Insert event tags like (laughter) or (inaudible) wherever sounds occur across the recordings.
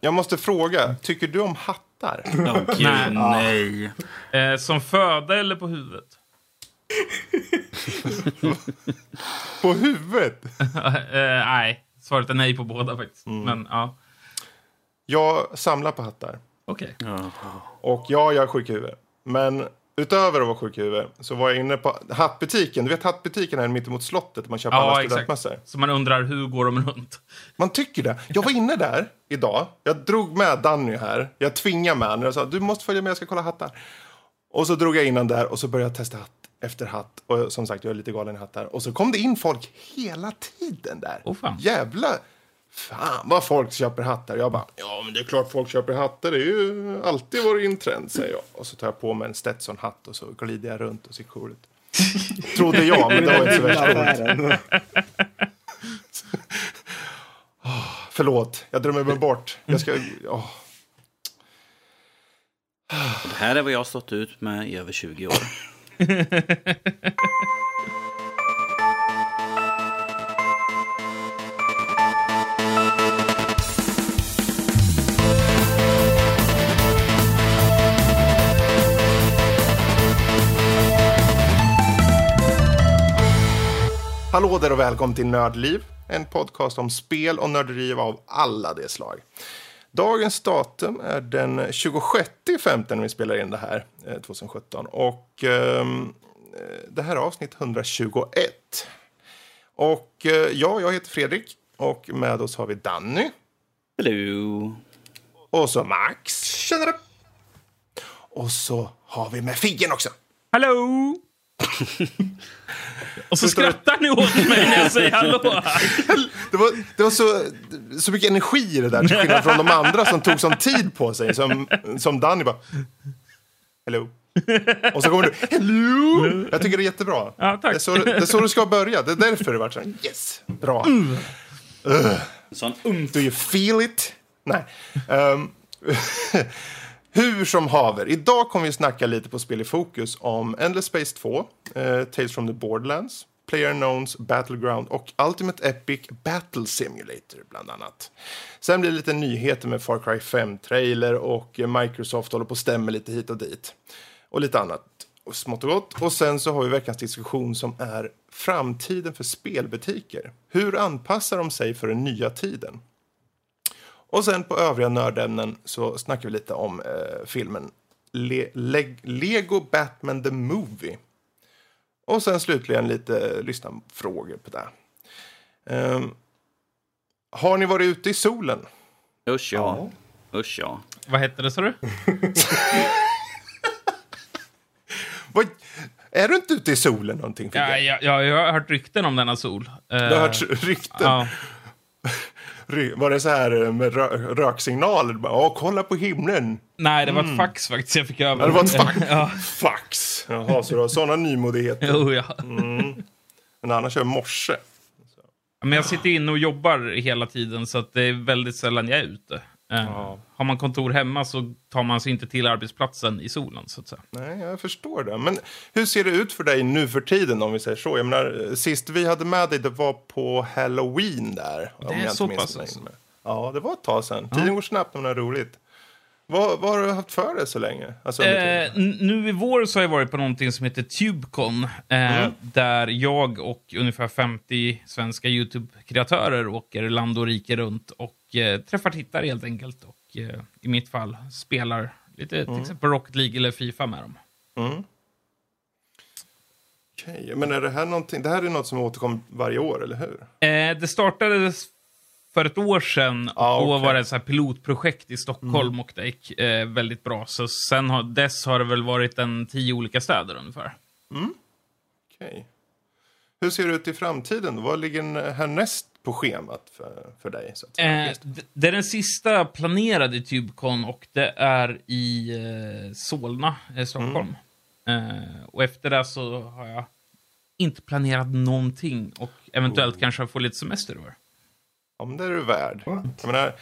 Jag måste fråga, tycker du om hattar? (laughs) Gud, Nej. nej. Eh, som föda eller på huvudet? (laughs) På huvudet? (laughs) eh, nej, svaret är nej på båda faktiskt. Mm. Men ja, Jag samlar på hattar. okej. Och ja, jag är sjuk i huvudet. Men utöver att vara sjuk i huvudet så var jag inne på hattbutiken. Du vet hattbutiken här mittemot slottet man köper Ja, alla studentmössor. Så man undrar, hur går de runt? Man tycker det. Jag var inne där idag. Jag drog med Danny här. Jag tvingade med honom. Jag sa du måste följa med, jag ska kolla hattar. Och så drog jag in honom där och så började jag testa hatt efter hatt. Och som sagt, jag är lite galen i hattar. Och så kom det in folk hela tiden där. Åh, fan. Jävla... Fan vad folk köper hattar. Jag bara, ja men det är klart folk köper hattar. Det är ju alltid varit en trend, säger jag. Och så tar jag på mig en Stetson-hatt och så glider jag runt och ser cool ut. Trodde jag, men det var inte så värst coolt. Affären. (laughs) Förlåt, jag drömmer mig bort. Jag ska... åh. Det här är vad jag har stått ut med i över 20 år. (laughs) Hallå där och välkommen till Nördliv. En podcast om spel och nörderi av alla de slag. Dagens datum är den 26 femten när vi spelar in det här, eh, 2017. Och ehm, eh, det här är avsnitt 121. Och eh, ja, jag heter Fredrik. Och med oss har vi Danny. Hello. Och så Max. Tjenare! Och så har vi med Figgen också. Hallå! (laughs) Och så skrattar ni åt mig när jag säger hallå. Det var, det var så, så mycket energi i det där, till skillnad från de andra som tog sån tid på sig. Som, som Danny bara... Hello. Och så kommer du... Hello! Jag tycker det är jättebra. Ja, tack. Det, är så, det är så du ska börja. Det är därför det vart så här, Yes! Bra. Sån umf. Do you feel it? Nej. Ehm, (laughs) hur som haver. Idag kommer vi snacka lite på Spel i fokus om Endless Space 2, eh, Tales from the Borderlands, Player Knowns Battleground och Ultimate Epic Battle Simulator bland annat. Sen blir det lite nyheter med Far Cry 5-trailer och Microsoft håller på och stämmer lite hit och dit. Och lite annat och smått och gott. Och sen så har vi veckans diskussion som är framtiden för spelbutiker. Hur anpassar de sig för den nya tiden? Och sen på övriga nördämnen så snackar vi lite om eh, filmen Le- Le- Lego Batman the Movie. Och sen slutligen lite eh, lyssnarfrågor på det. Ehm, har ni varit ute i solen? Usch ja. Usch ja. Vad hette det, sa du? (laughs) Vad, är du inte ute i solen någonting? Ja, ja, ja, jag har hört rykten om denna sol. Eh, Du har hört rykten? Ja. Var det så här eh, med rö-? Bara, Åh, kolla på himlen! Nej, det var ett fax faktiskt jag fick över. Ja, det var ett (laughs) fax. ja. Fax! Jaha, så du har sådana nymodigheter. Jo, ja. Men annars är det morse. Men jag sitter inne och jobbar hela tiden, så att det är väldigt sällan jag är ute. Eh, Har man kontor hemma så tar man sig inte till arbetsplatsen i solen, så att säga. Nej, jag förstår det. Men hur ser det ut för dig nu för tiden om vi säger så? Jag menar, sist vi hade med dig, det var på Halloween där. om är så pass alltså. Ja, det var ett tag sedan. Tiden går snabbt när man har roligt. Vad, vad har du haft för dig så länge? Alltså, Eh, nu i vår så har jag varit på någonting som heter Tubecon. Eh, Där jag och ungefär 50 svenska YouTube-kreatörer åker land och rike runt och eh, träffar tittare helt enkelt. Och eh, i mitt fall spelar lite till exempel Rocket League eller Fifa med dem. Okej, Men är det här någonting? Det här är något som återkommer varje år, eller hur? Eh, det startades för ett år sedan Ah, och okej. var det ett så pilotprojekt i Stockholm och det gick eh, väldigt bra. Så sen har, dess har det väl varit en tio olika städer ungefär. Okej. Hur ser det ut i framtiden? Vad ligger härnäst på schemat för, för dig? Så att säga? Eh, det är den sista planerade Tubecon och det är i eh, Solna, eh, Stockholm. Eh, och efter det så har jag inte planerat någonting och eventuellt kanske få lite semester i år. Ja, men det är du värd. Menar,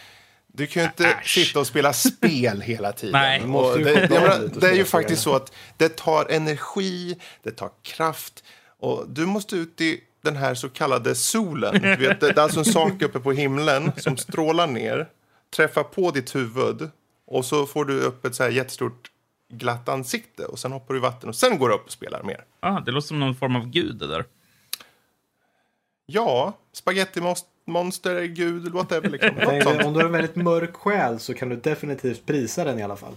du kan ju inte Äsch. sitta och spela spel hela tiden. Nej. Det, lite och det är ju faktiskt så att det tar energi, det tar kraft. Och du måste ut i den här så kallade solen. Du vet, det är alltså en sak uppe på himlen som strålar ner, träffar på ditt huvud och så får du upp ett så här jättestort glatt ansikte och sen hoppar du i vatten och sen går du upp och spelar mer. Ah, det låter som någon form av gud det där. Ja, spagettimonster, gud, whatever. Liksom. Nej. Om du har en väldigt mörk själ så kan du definitivt prisa den i alla fall.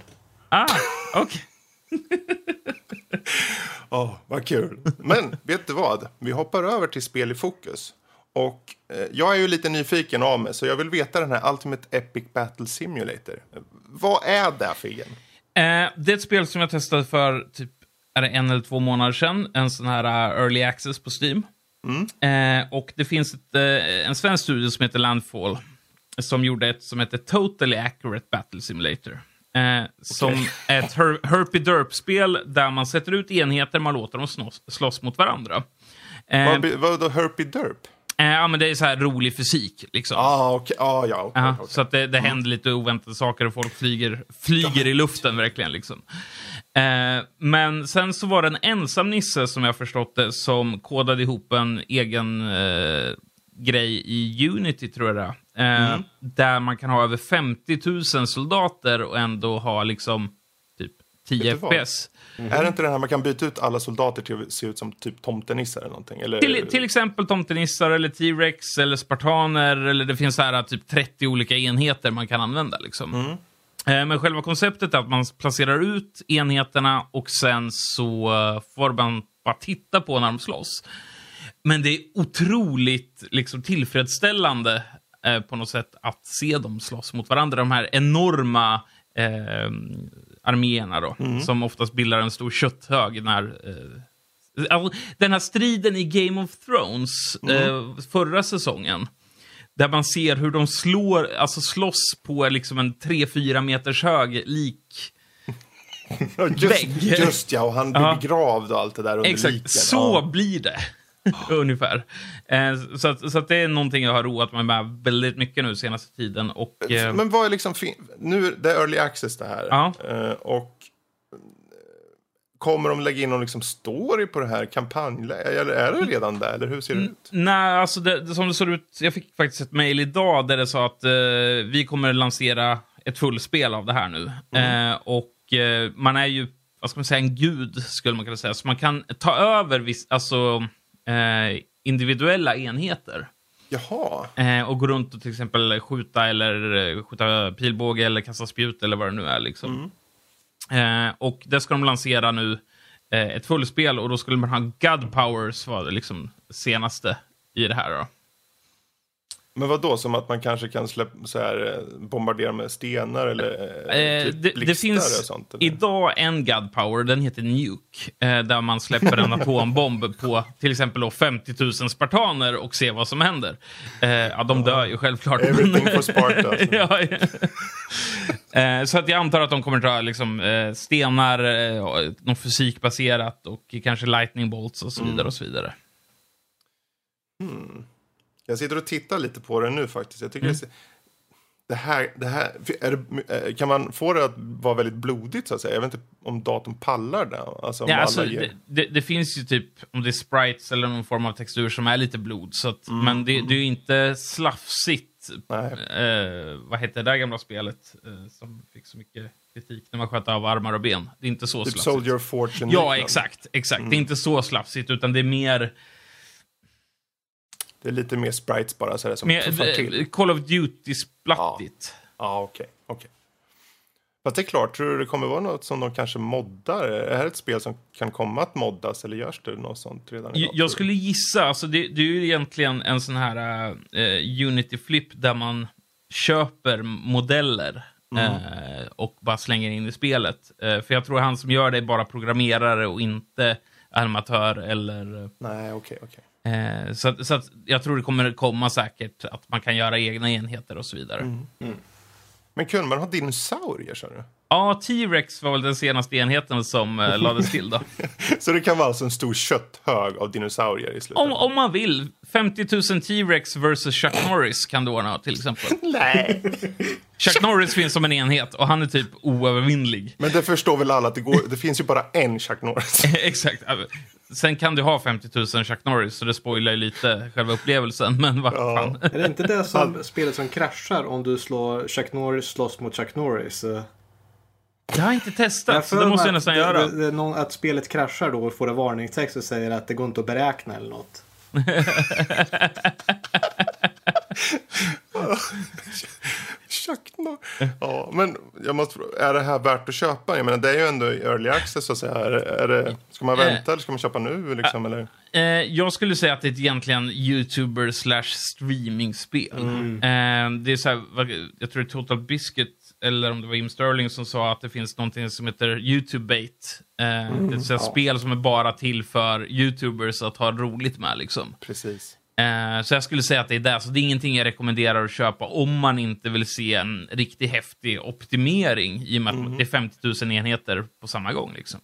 Ah, okej. (laughs) Åh, vad kul. Men vet du vad? Vi hoppar över till spel i fokus. Och eh, jag är ju lite nyfiken av mig, så jag vill veta den här Ultimate Epic Battle Simulator. Vad är det, Figgen? Eh, det är ett spel som jag testade för typ är det en eller två månader sedan. En sån här uh, early access på Steam. Eh, och det finns ett, eh, en svensk studio som heter Landfall. Som gjorde ett som heter Totally Accurate Battle Simulator. Eh, Som är ett her Herpy Derp-spel där man sätter ut enheter, man låter dem slåss, slåss mot varandra. Eh, Vad, vad då Herpy Derp? eh, ja, men det är så här rolig fysik, liksom. Ah, okej. Ah, ja, okej. Ja, okej. Så att det, det händer lite oväntade saker och folk flyger, flyger i luften verkligen. Liksom. Eh, men sen så var det en ensam nisse som jag förstått det som kodade ihop en egen eh, grej i Unity tror jag det är. eh, Där man kan ha över 50 000 soldater och ändå ha liksom typ 10 Vet du vad? FPS. Är det inte den här man kan byta ut alla soldater till att se ut som typ tomtenissar eller någonting? Eller, Till, till exempel tomtenissar eller T-rex eller spartaner eller det finns så här typ 30 olika enheter man kan använda. Liksom. Eh, Men själva konceptet är att man placerar ut enheterna och sen så eh, får man bara titta på när de slåss. Men det är otroligt liksom, tillfredsställande eh, på något sätt att se dem slåss mot varandra. De här enorma eh, arméerna då, som oftast bildar en stor kötthög när eh, Alltså, den här striden i Game of Thrones eh, förra säsongen. Där man ser hur de slår, alltså slåss på liksom en 3-4 meters hög lik. (laughs) Just, vägg. just ja, och han blir begravd och allt det där under Exakt, liken. så Ja. blir det. (laughs) Ungefär. Eh, så, att, så att det är någonting jag har roat mig med väldigt mycket nu senaste tiden. Och, eh, Men vad är liksom... Nu, det är early access det här. Ja. Eh, och eh, kommer de lägga in någon liksom story på det här kampanjläget? Eller är det redan där? Eller hur ser det ut? Nej, alltså det, det, som det ser ut, jag fick faktiskt ett mejl idag där det sa att eh, vi kommer lansera ett fullspel av det här nu. Eh, och eh, man är ju, vad ska man säga, en gud skulle man kunna säga. Så man kan ta över viss, alltså, eh, individuella enheter. Jaha. Eh, och gå runt och till exempel skjuta eller eh, skjuta pilbåge eller kasta spjut eller vad det nu är. Liksom. Eh, och det ska de lansera nu, eh, ett fullspel, och då skulle man ha God Powers var det liksom senaste i det här. Då. Men vad då? Som att man kanske kan släppa, så här, eh, bombardera med stenar eller eh, Eh, typ det, det blixtar och finns sånt? Eller? idag en God Power, den heter Nuke, eh, där man släpper en (laughs) atombomb på till exempel då 50 000 spartaner och ser vad som händer. Eh, ja, de dör ju självklart. Everything (laughs) for Sparta. alltså. ja, ja. (laughs) Eh, så att jag antar att de kommer ta liksom, stenar, eh, något fysikbaserat och kanske lightning bolts och så vidare. och så vidare. Jag sitter och tittar lite på det nu faktiskt. Jag tycker Mm. det, det här, det här är det, eh, kan man få det att vara väldigt blodigt så att säga? Jag vet inte om datorn pallar det. Alltså, Ja, alltså, ger... det, det, finns ju typ, om det är sprites eller någon form av textur som är lite blod. Så att, Men det, det är ju inte slafsigt. Eh, vad heter det där gamla spelet eh, som fick så mycket kritik när man sköt av armar och ben? Det är inte så Typ slafsigt. Soldier of Fortune. Ja, exakt. exakt. Det är inte så slafsigt, utan det är mer... Det är lite mer sprites bara så här, som mer tuffar till. eh, Call of Duty-splattigt. Ja, okej. okej. Fast det är klart, tror du det kommer vara något som de kanske moddar? Är det här ett spel som kan komma att moddas eller görs det något sånt redan idag? Jag, skulle gissa, alltså det, det är ju egentligen en sån här eh, Unity-flip där man köper modeller eh, och bara slänger in i spelet. Eh, för jag tror han som gör det är bara programmerare och inte animatör eller... Nej, okej, okej. Eh, så så att jag tror det kommer komma säkert att man kan göra egna enheter och så vidare. Mm. Mm. Men kunde man ha dinosaurier, sa du? Ja, T-Rex var väl den senaste enheten som eh, lades till då. (laughs) Så det kan vara alltså en stor kötthög av dinosaurier i slutet? Om, om man vill. 50 000 T-Rex versus Chuck Norris kan du ordna till exempel. (laughs) Nej! Chuck Norris finns som en enhet och han är typ oövervinnlig. Men det förstår väl alla att det, går, det finns ju bara en Chuck Norris. (laughs) Exakt. Sen kan du ha 50 000 Chuck Norris, så det spoilar ju lite själva upplevelsen. Men vad fan. Är det inte det som spelet som kraschar om du slår Chuck Norris slåss mot Chuck Norris? Eh, Jag har inte testat, så det måste jag nästan att göra. Det, det, någon, att spelet kraschar då och får en varningstext och säger att det går inte att beräkna eller något. (laughs) Chuck. Ja, men jag måste är det här värt att köpa? Jag menar, det är ju ändå early access så att säga. Är, det- är det, ska man vänta eller ska man köpa nu liksom? Eller? Eh, jag skulle säga att det är ett egentligen YouTuber slash streamingspel. Eh, det är så här, jag tror det är Total Biscuit, eller om det var Jim Sterling som sa att det finns någonting som heter YouTube-bait. Eh, det är ett spel som är bara till för YouTubers att ha roligt med liksom. Precis. Eh, så jag skulle säga att det är det. Så det är ingenting jag rekommenderar att köpa om man inte vill se en riktigt häftig optimering i och med att det är 50 000 enheter på samma gång. Liksom.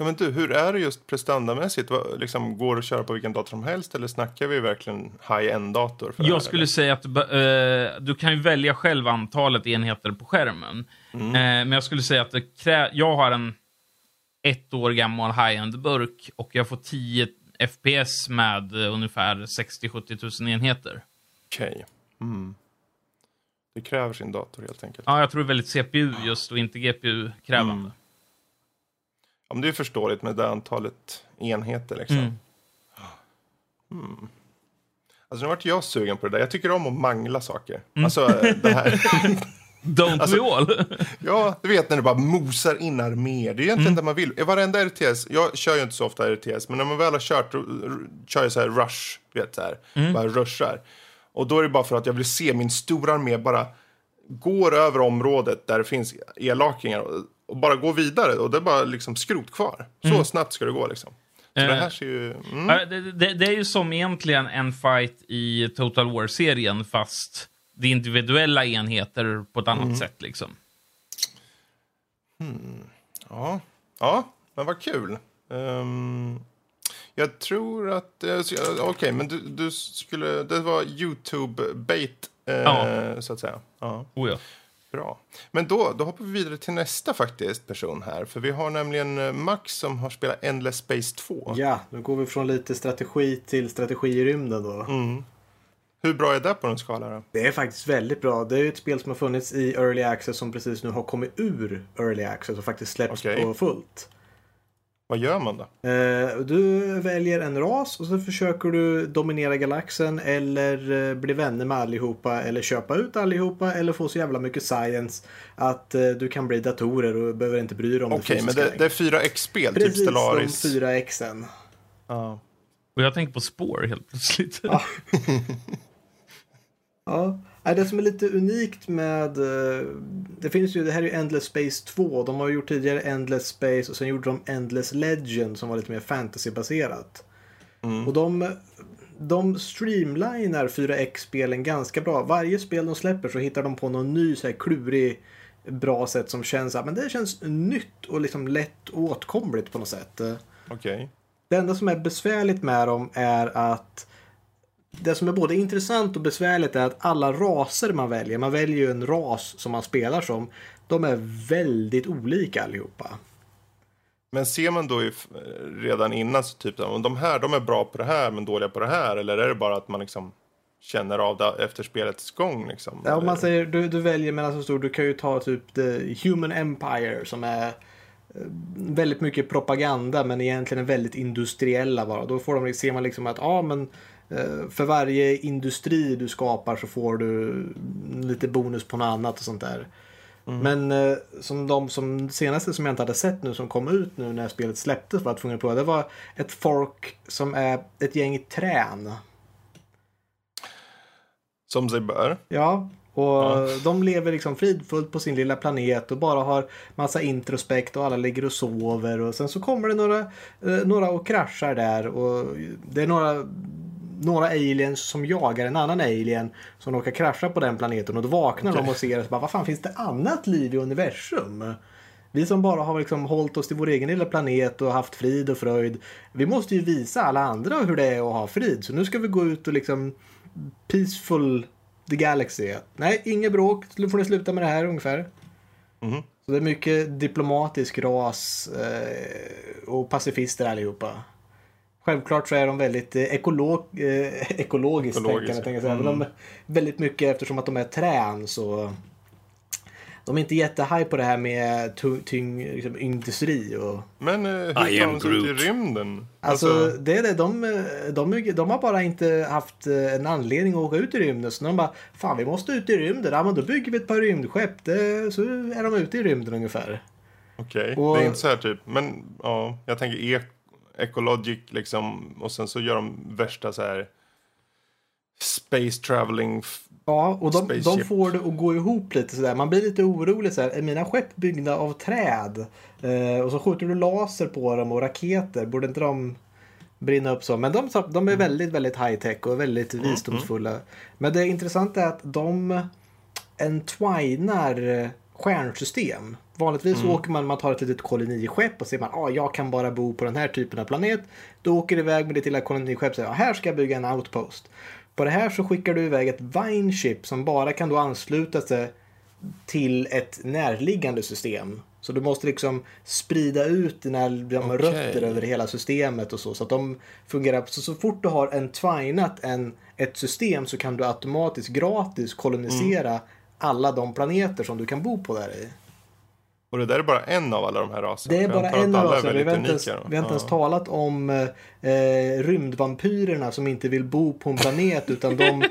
Ja, men du, hur är det just prestandamässigt? Vad, liksom, går det att köra på vilken dator som helst eller snackar vi verkligen high-end-dator? det här, Jag skulle säga att eh, du kan ju välja själv antalet enheter på skärmen. Eh, men jag skulle säga att jag har en ett år gammal high-end-burk och jag får 10 FPS med eh, ungefär 60-70 000 enheter. Okej. Mm. Det kräver sin dator helt enkelt. Ja, jag tror det är väldigt CPU just och inte GPU-krävande. Ja, men det är förståeligt med det antalet enheter liksom. Mm. Alltså nu vart jag sugen på det där. Jag tycker om att mangla saker. Mm. Alltså det här. (laughs) Don't Alltså- we all? (laughs) ja, du vet när det bara mosar in arméer. Det är egentligen Mm. det man vill. Varenda RTS, jag kör ju inte så ofta RTS, men när man väl har kört, kör jag så här rush, du vet så här. Mm. Bara rushar. Och då är det bara för att jag vill se min stora armé bara går över området där det finns elakingar och, bara gå vidare. Och det är bara liksom skrot kvar. Så snabbt ska det gå liksom. Så det Mm. Eh. här ser ju... Mm. Det, det, det är ju som egentligen en fight i Total War-serien, fast det är individuella enheter på ett annat Mm. sätt. liksom. Ja, ja men vad kul. Ehm, jag tror att... eh, Okej, men du, du skulle... Det var YouTube-bait, eh, Ja. så att säga. Ja, Oh, ja. Bra. Men då, då hoppar vi vidare till nästa faktiskt person här. För vi har nämligen eh, Max som har spelat Endless Space 2. Ja, nu går vi från lite strategi till strategi i rymden då. Mm. Hur bra är det på en skala då? Det är faktiskt väldigt bra. Det är ju ett spel som har funnits i Early Access som precis nu har kommit ur Early Access och faktiskt släpps Okej. på fullt. Vad gör man då? Eh, Du väljer en ras och så försöker du dominera galaxen eller eh, bli vänner med allihopa eller köpa ut allihopa eller få så jävla mycket science att eh, du kan bli datorer och behöver inte bry dig om Okej, det men fysiska det, det är 4X-spel, typ Precis Stellaris. som 4Xen. Ja. Och jag tänker på spår helt plötsligt. Ja, (laughs) Nej, det som är lite unikt med... eh, Det finns ju, det här är ju Endless Space 2. De har gjort tidigare Endless Space och sen gjorde de Endless Legend som var lite mer fantasybaserat. Och de, de streamlinar 4X-spelen ganska bra. Varje spel de släpper så hittar de på någon ny så här klurig bra sätt som känns, men det känns nytt och liksom lätt åtkomligt på något sätt. Okej. Det enda som är besvärligt med dem är att det som är både intressant och besvärligt är att alla raser man väljer, man väljer ju en ras som man spelar som, de är väldigt olika allihopa. Men ser man då redan innan så typ de här de är bra på det här men dåliga på det här eller är det bara att man liksom känner av det efter spelets gång liksom? Ja, om man säger du, du väljer mellan så stor, du kan ju ta typ The Human Empire som är eh, väldigt mycket propaganda men egentligen väldigt industriella bara. Då får de, ser man liksom att ja men för varje industri du skapar så får du lite bonus på något annat och sånt där. Men eh, som de som senaste som jag inte hade sett nu som kom ut nu när spelet släpptes var jag tvungen att prova. Det var ett folk som är ett gäng trän. Som sig bör. Ja, och de lever liksom fridfullt på sin lilla planet och bara har massa introspekt och alla ligger och sover och sen så kommer det några, eh, några och kraschar där och det är några några aliens som jagar en annan alien som råkar krascha på den planeten och då vaknar de och ser att vad fan finns det annat liv i universum? Vi som bara har liksom hållit oss till vår egen lilla planet och haft frid och fröjd. Vi måste ju visa alla andra hur det är att ha frid. Så nu ska vi gå ut och liksom peaceful the Galaxy. Nej, inget bråk. Nu får ni sluta med det här ungefär. Mhm. Så det är mycket diplomatisk ras eh, och pacifister allihopa. Självklart så är de väldigt eh, ekolog, eh, ekologiskt Ekologiska. tänkande. tänker jag Mm. de är väldigt mycket eftersom att de är trän så de är inte jättehaj på det här med tung, tyng, liksom, industri och Men eh, hur tar de sig ut i rymden? Alltså, det är det. De, de, de, de har bara inte haft eh, en anledning att åka ut i rymden. Så de bara, fan vi måste ut i rymden. Ja men då bygger vi ett par rymdskepp. Det, så är de ute i rymden ungefär. Okej, Och- det är inte så här typ. Men ja, jag tänker e Ecologic liksom. Och sen så gör de värsta så här space traveling. Ja, och de, de får det att gå ihop lite sådär. Man blir lite orolig så här. Är mina skepp byggda av träd? Eh, och så skjuter du laser på dem och raketer. Borde inte de brinna upp så? Men de, de är väldigt, väldigt high tech och väldigt visdomsfulla. Men det intressanta är att de entwinar eh, stjärnsystem. Vanligtvis åker man, man tar ett litet koloniskepp och säger man ah, jag kan bara bo på den här typen av planet. Då åker du iväg med ditt lilla koloniskepp och säger ah, här ska jag bygga en outpost. På det här så skickar du iväg ett vine ship som bara kan då ansluta sig till ett närliggande system. Så du måste liksom sprida ut dina Okej. rötter över hela systemet och så. Så att de fungerar. Så, så fort du har entwinat en, ett system så kan du automatiskt gratis kolonisera alla de planeter som du kan bo på där i. Och det där är bara en av alla de här raserna. Det är bara en av oss. Vi har inte ens, vi har inte ens talat om eh, rymdvampyrerna som inte vill bo på en planet utan de,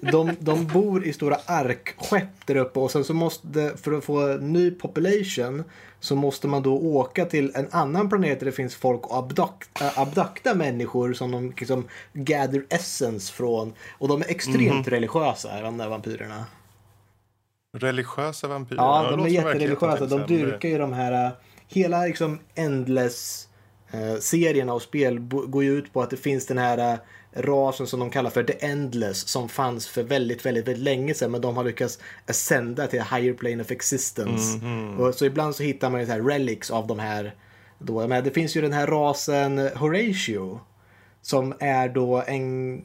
(laughs) de, de bor i stora arkskepp där uppe och sen så måste, för att få en ny population så måste man då åka till en annan planet där det finns folk och abduct, äh, abdukta människor som de liksom gather essence från. Och de är extremt Mhm. religiösa, de där vampyrerna. Religiösa vampyrer. Ja, de är jättereligiösa. De men dyrkar ju de här... äh, Hela liksom Endless eh, serierna och spel går ju ut på att det finns den här äh, rasen som de kallar för The Endless som fanns för väldigt, väldigt, väldigt länge sedan men de har lyckats ascenda till higher plane of existence. Mhm. Och så ibland så hittar man ju så här relics av de här. Då. Menar, det finns ju den här rasen Horatio som är då en,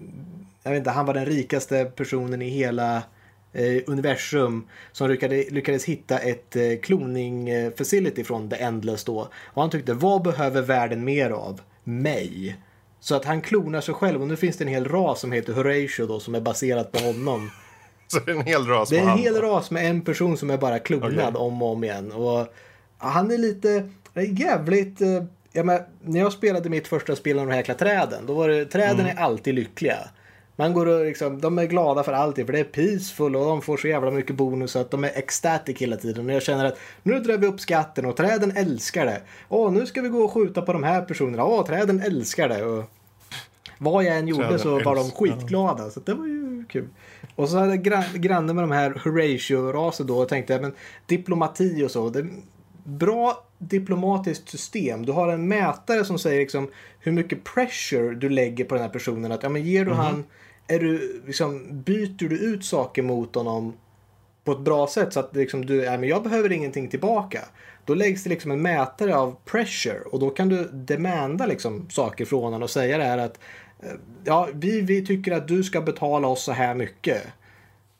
jag vet inte, han var den rikaste personen i hela eh, universum som lyckade, lyckades hitta ett eh, cloning eh, facility från The Endless då. Och han tyckte, vad behöver världen mer av? Mig. Så att han klonar sig själv och nu finns det en hel ras som heter Horatio då som är baserat på honom. (laughs) Så det är en hel ras Det är en han. hel ras med en person som är bara klonad Okej. om och om igen. Och han är lite jävligt... eh, Jag menar, när jag spelade mitt första spel om de här jäkla träden, då var det, träden Mm. är alltid lyckliga. Man går och liksom, de är glada för alltid för det är peaceful och de får så jävla mycket bonus att de är ecstatic hela tiden. Och jag känner att nu drar vi upp skatten och träden älskar det. Åh, nu ska vi gå och skjuta på de här personerna. Åh, träden älskar det. Och vad jag än gjorde Träden så var de skitglada. Så det var ju kul. Och så hade jag gran- granne med de här Horatio-raser då och tänkte, men diplomati och så. Det, bra diplomatiskt system. Du har en mätare som säger liksom hur mycket pressure du lägger på den här personen. Att ja, men ger du han, är du, liksom, byter du ut saker mot honom på ett bra sätt så att liksom du, ja, men jag behöver ingenting tillbaka. Då läggs det liksom en mätare av pressure och då kan du demanda liksom saker från honom och säga det här att eh, ja, vi, vi tycker att du ska betala oss så här mycket.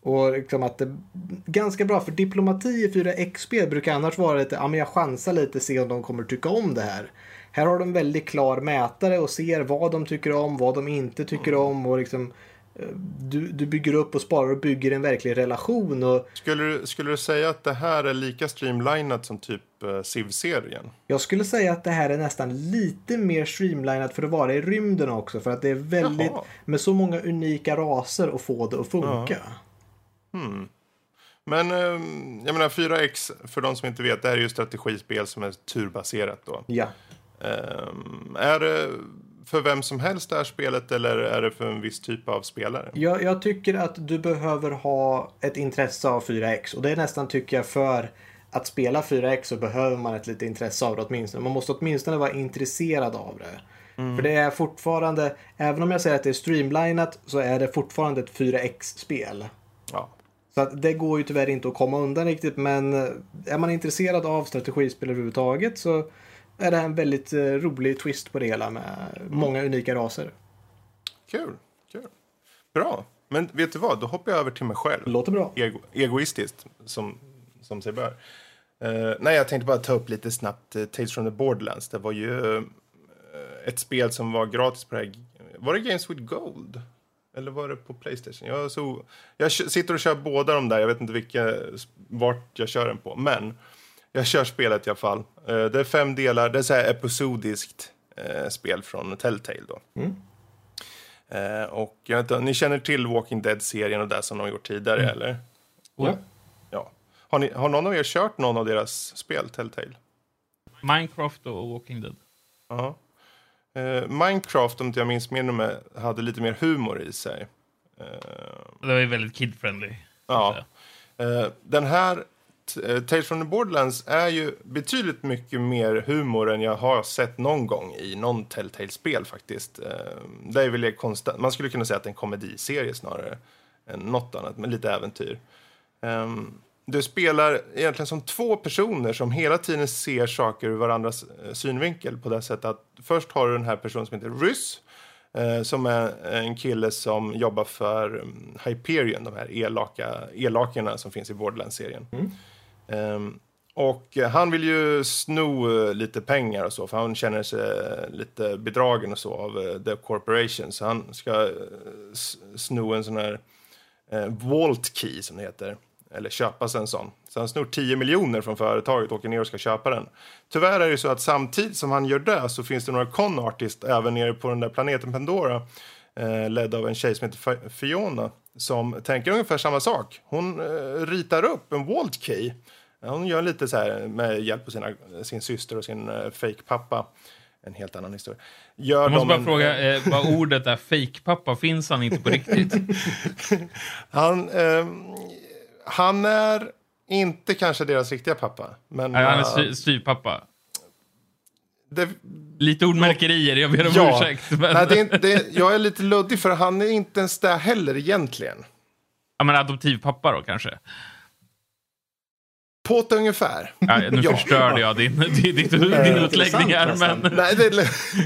Och liksom att det ganska bra för diplomati i 4xp brukar annars vara lite, ja men jag chansar lite se om de kommer tycka om det här. Här har de en väldigt klar mätare och ser vad de tycker om, vad de inte tycker om och liksom eh, du, du bygger upp och sparar och bygger en verklig relation och Skulle, du, skulle du säga att det här är lika streamlinat som typ uh, Civ-serien? Jag skulle säga att det här är nästan lite mer streamlinat för att vara i rymden också. För att det är väldigt, Jaha. med så många unika raser att få det att funka. Men ehm, jag menar 4X, för de som inte vet, det här är ju strategispel som är turbaserat då. Ja. Ehm, är det för vem som helst det här spelet eller är det för en viss typ av spelare? Jag, jag tycker att du behöver ha ett intresse av 4X. Och det är nästan, tycker jag, för att spela 4X så behöver man ett litet intresse av det åtminstone. Man måste åtminstone vara intresserad av det. För det är fortfarande, även om jag säger att det är streamlinat, så är det fortfarande ett 4X-spel. Ja. Så att det går ju tyvärr inte att komma undan riktigt men är man intresserad av strategispel överhuvudtaget så är det en väldigt eh, rolig twist på det hela med många unika raser. Kul, kul. Bra. Men vet du vad, då hoppar jag över till mig själv. Låter bra. Ego, egoistiskt, som, som sig bör. Eh, nej, jag tänkte bara ta upp lite snabbt uh, Tales from the Borderlands. Det var ju eh, ett spel som var gratis på det här. Var det Games with Gold? Eller var det på Playstation? Jag, så, jag sitter och kör båda de där. Jag vet inte vilka, vart jag kör den på. Men jag kör spelet i alla fall. Eh, det är fem delar. Det är så här episodiskt eh, spel från Telltale då. Eh, och jag vet inte, ni känner till Walking Dead-serien och det som de har gjort tidigare, eller? Ja. Ja. Har, ni, har någon av er kört någon av deras spel, Telltale? Minecraft och Walking Dead. Ja. Minecraft, om inte jag minns mer, med, hade lite mer humor i sig. Det var ju väldigt kid-friendly. ja. Den här, t- eh, Tales from the Borderlands, är ju betydligt mycket mer humor än jag har sett någon gång i någon Telltale-spel faktiskt. Eh, det är väl konstant, man skulle kunna säga att det är en komediserie snarare än något annat, men lite äventyr. Ehm, du spelar egentligen som två personer som hela tiden ser saker ur varandras eh, synvinkel på det sättet att först har du den här personen som heter Ryss som är en kille som jobbar för mm, Hyperion, de här elaka, elakerna som finns i Borderlands-serien. Mm. Um, och han vill ju sno eh, lite pengar och så, för han känner sig eh, lite bedragen och så av eh, The Corporation. Så han ska sno en sån här eh, Vault Key som det heter. Eller köpa sig en sån. Så han snor 10 miljoner från företaget och åker ner och ska köpa den. Tyvärr är det så att samtidigt som han gör det så finns det några conartist även nere på den där planeten Pandora. Eh, ledd av en tjej som heter Fiona. Som tänker ungefär samma sak. Hon eh, ritar upp en Vault Key. Hon gör lite så här med hjälp av sina, sin syster och sin uh, fake pappa. En helt annan historia. Gör Jag måste bara en- fråga (laughs) eh, vad ordet är fake-pappa. Finns han inte på riktigt? (laughs) Han, ehm, han är inte kanske deras riktiga pappa. Men Nej, han är eh, sty- styvpappa. det, Lite ordmärkerier, jag ber om ja, ursäkt. Men, nej, det är inte, det, jag är lite luddig för han är inte ens där heller egentligen. ja, men adoptivpappa då kanske? Ett ungefär. Ja, nu Ja. förstörde jag din, (laughs) din, din, din utläggning här, men... Nej, det är,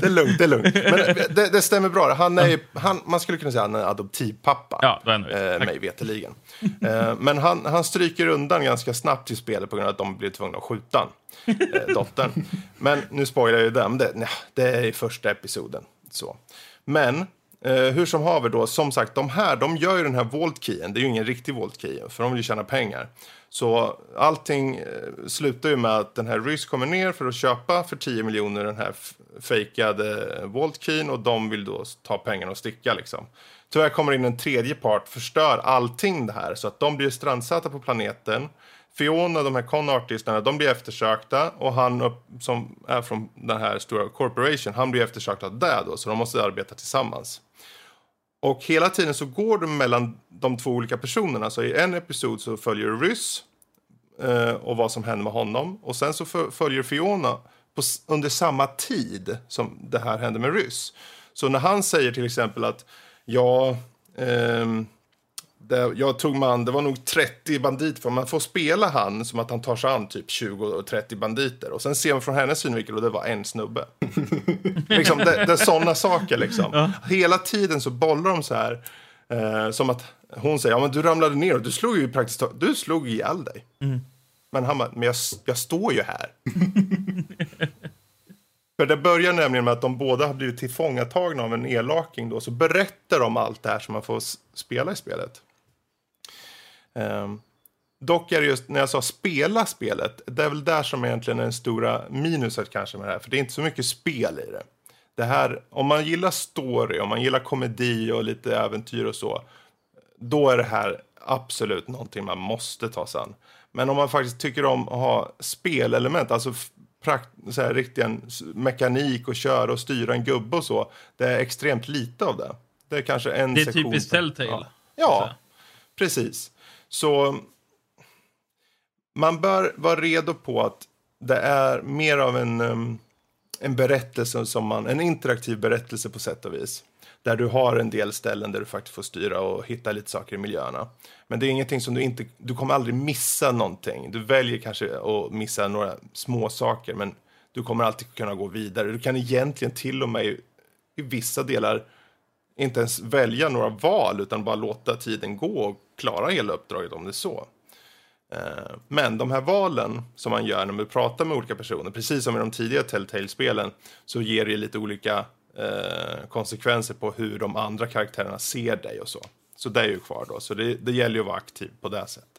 det är lugnt. Det är lugnt. Men det, det stämmer bra. Han är, han, man skulle kunna säga att han är adoptivpappa. Ja, är eh, mig veterligen. eh, men han, han stryker undan ganska snabbt i spelet på grund av att de blir tvungna att skjuta han, eh, dottern. Men nu spoilar jag ju det, men det, nej, det är i första episoden. Så. Men eh, hur som haver då, som sagt, de här, de gör ju den här Vault Keyen. Det är ju ingen riktig Vault Key, för de vill ju tjäna pengar. Så allting eh, slutar ju med att den här Ryss kommer ner för att köpa för 10 miljoner den här fejkade eh, Vault Keyen och de vill då ta pengarna och sticka liksom. Tyvärr kommer in en tredje part, förstör allting det här så att de blir strandsatta på planeten. Fiona, de här con-artisterna, de blir eftersökta och han upp, som är från den här stora corporation, han blir eftersökt av det då, så de måste arbeta tillsammans. Och hela tiden så går det mellan de två olika personerna. Så i en episod så följer du Ryss eh, och vad som händer med honom. Och sen så följer Fiona på, under samma tid som det här händer med Ryss. Så när han säger till exempel att ja, eh, det, jag tog mig an, det var nog 30 banditer, för man får spela han som att han tar sig an typ 20 och 30 banditer. Och sen ser man från hennes synvinkel och det var en snubbe. (laughs) liksom, det, det är sådana saker liksom. Hela tiden så bollar de så här. Eh, som att hon säger, ja men du ramlade ner och du slog ju praktiskt taget, du slog ihjäl dig. Men han bara, men jag, jag står ju här. (laughs) För det börjar nämligen med att de båda har blivit tillfångatagna av en elaking då, så berättar de allt det här som man får spela i spelet. Ehm, dock är det just när jag sa spela spelet, det är väl där som egentligen är den stora minuset kanske med det här, för det är inte så mycket spel i det. Det här, om man gillar story, om man gillar komedi och lite äventyr och så, då är det här absolut någonting man måste ta sig an. Men om man faktiskt tycker om att ha spelelement, alltså prakt- så här, riktig en s- mekanik och köra och styra en gubbe och så, det är extremt lite av det. Det är kanske en Det är sektion. typiskt Telltale. Ja, ja precis. Så man bör vara redo på att det är mer av en, um, en berättelse som man, en interaktiv berättelse på sätt och vis. Där du har en del ställen där du faktiskt får styra och hitta lite saker i miljöerna. Men det är ingenting som du inte, du kommer aldrig missa någonting. Du väljer kanske att missa några små saker men du kommer alltid kunna gå vidare. Du kan egentligen till och med i, i vissa delar inte ens välja några val utan bara låta tiden gå och klara hela uppdraget om det är så. Eh, men de här valen som man gör när man pratar med olika personer, precis som i de tidiga Telltale-spelen, så ger det lite olika eh, konsekvenser på hur de andra karaktärerna ser dig och så. Så det är ju kvar då, så det, det gäller ju att vara aktiv på det sättet.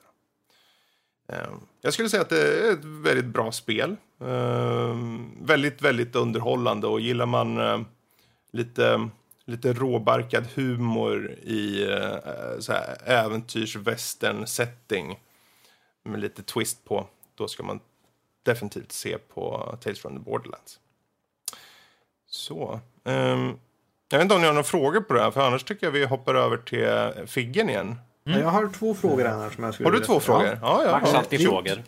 Eh, Jag skulle säga att det är ett väldigt bra spel. Eh, väldigt, väldigt underhållande och gillar man eh, lite, lite råbarkad humor i eh, så här äventyrs-western-setting med lite twist på, då ska man definitivt se på Tales from the Borderlands. Så. ehm, jag vet inte om ni har några frågor på det här, för annars tycker jag vi hoppar över till Figgen igen. Jag har två frågor här som jag skulle Har du två frågor? Ja, ja. Max ja. alltid jo. frågor.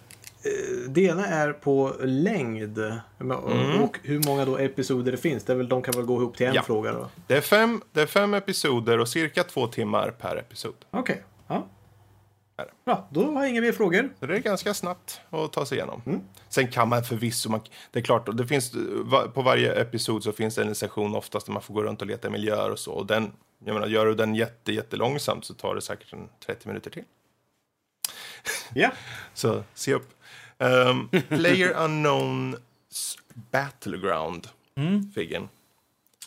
Det ena är på längd. Och, Mm. och hur många då episoder det finns. Det väl, de kan väl gå ihop till en Ja. fråga då? Det, är fem, det är fem episoder och cirka två timmar per episod. Okej. Ja. Är det. Bra, då har jag inga mer frågor. Så det är ganska snabbt att ta sig igenom. Mm. Sen kan man förvisso, man, det är klart, det finns, på varje episod så finns det en session oftast där man får gå runt och leta miljöer och så. Och den, jag menar, gör du den jätte, jättelångsamt så tar det säkert en 30 minuter till. Ja. (laughs) Så se upp. Um, (laughs) Player Unknowns Battleground, Figgen.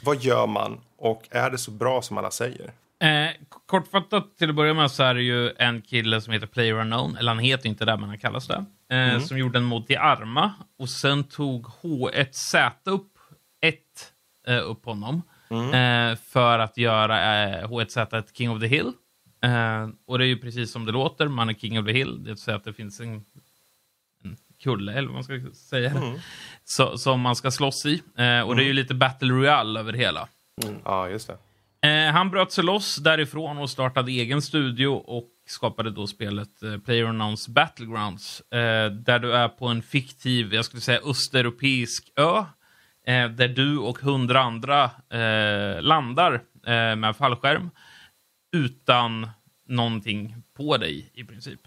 Vad gör man och är det så bra som alla säger? Eh, kortfattat till att börja med så är det ju en kille som heter Player Unknown, eller han heter inte det, men han kallas det, eh, som gjorde en mod till Arma och sen tog H1Z upp ett eh, upp honom eh, för att göra eh, H1Z ett King of the Hill. Eh, och det är ju precis som det låter, man är King of the Hill, det vill säga att det finns en kulle, eller vad man ska säga, så, som man ska slåss i. Eh, och det är ju lite Battle Royale över det hela. Ja, just det. Eh, han bröt sig loss därifrån och startade egen studio och skapade då spelet eh, PlayerUnknowns Battlegrounds. Eh, där du är på en fiktiv, jag skulle säga östeuropeisk ö. Eh, där du och hundra andra eh, landar eh, med fallskärm. Utan någonting på dig i princip.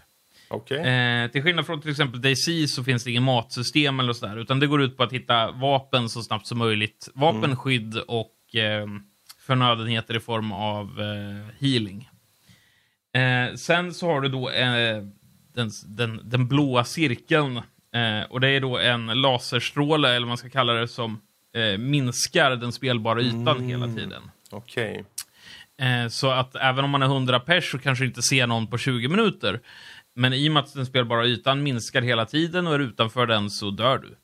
Okej. Eh, till skillnad från till exempel DayZ så finns det ingen matsystem eller sådär, utan det går ut på att hitta vapen så snabbt som möjligt. Vapen, skydd och eh, förnödenheter i form av eh, healing. Eh, sen så har du då eh, den, den, den blåa cirkeln. Eh, och det är då en laserstråle, eller vad man ska kalla det, som eh, minskar den spelbara ytan hela tiden. Okej. Eh, så att även om man är 100 pers så kanske inte ser någon på 20 minuter. Men i och med att den spelbara ytan minskar hela tiden och är utanför den så dör du.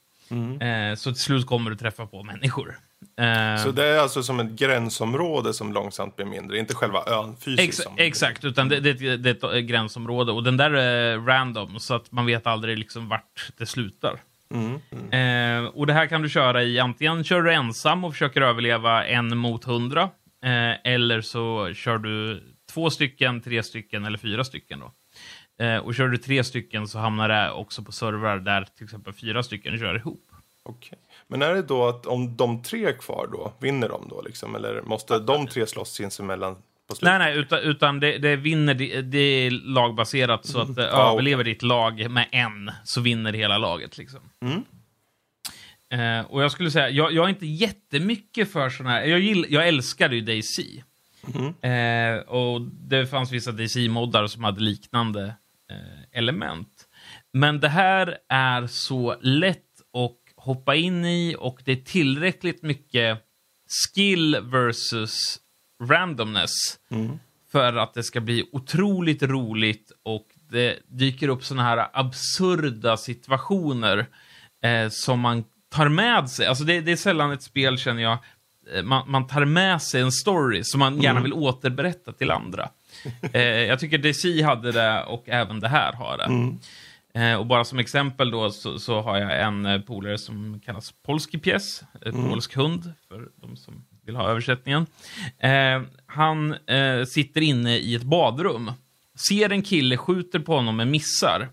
Eh, så till slut kommer du träffa på människor. Eh, Så det är alltså som ett gränsområde som långsamt blir mindre, inte själva ön fysiskt? Ex exakt, utan det, det, det är ett gränsområde och den där är random så att man vet aldrig liksom vart det slutar. Eh, och det här kan du köra i, antingen kör du ensam och försöker överleva en mot hundra. Eh, eller så kör du två stycken, tre stycken eller fyra stycken. Då. Eh, och kör du tre stycken så hamnar det också på servrar där till exempel fyra stycken kör ihop. Okej. Men är det då att om de tre är kvar då, vinner de då liksom? Eller måste de tre slåss sinsemellan på slutet? Nej, nej, utan, utan det, det vinner, det, det är lagbaserat så att eh, Ja, överlever ditt lag med en så vinner hela laget. Liksom. Eh, och jag skulle säga, jag, jag är inte jättemycket för såna här, jag, gill, jag älskade ju DayZ. Eh, och det fanns vissa DayZ-moddar som hade liknande element. Men det här är så lätt att hoppa in i och det är tillräckligt mycket skill versus randomness för att det ska bli otroligt roligt och det dyker upp såna här absurda situationer eh, som man tar med sig. Alltså det, det är sällan ett spel, känner jag, eh, man, man tar med sig en story som man gärna vill återberätta till andra. (laughs) Eh, jag tycker DC hade det och även det här har det. Eh, och bara som exempel då så, så har jag en eh, polare som kallas Polski Pies, eh, polsk hund, för de som vill ha översättningen. Eh, han eh, sitter inne i ett badrum, ser en kille, skjuter på honom men missar.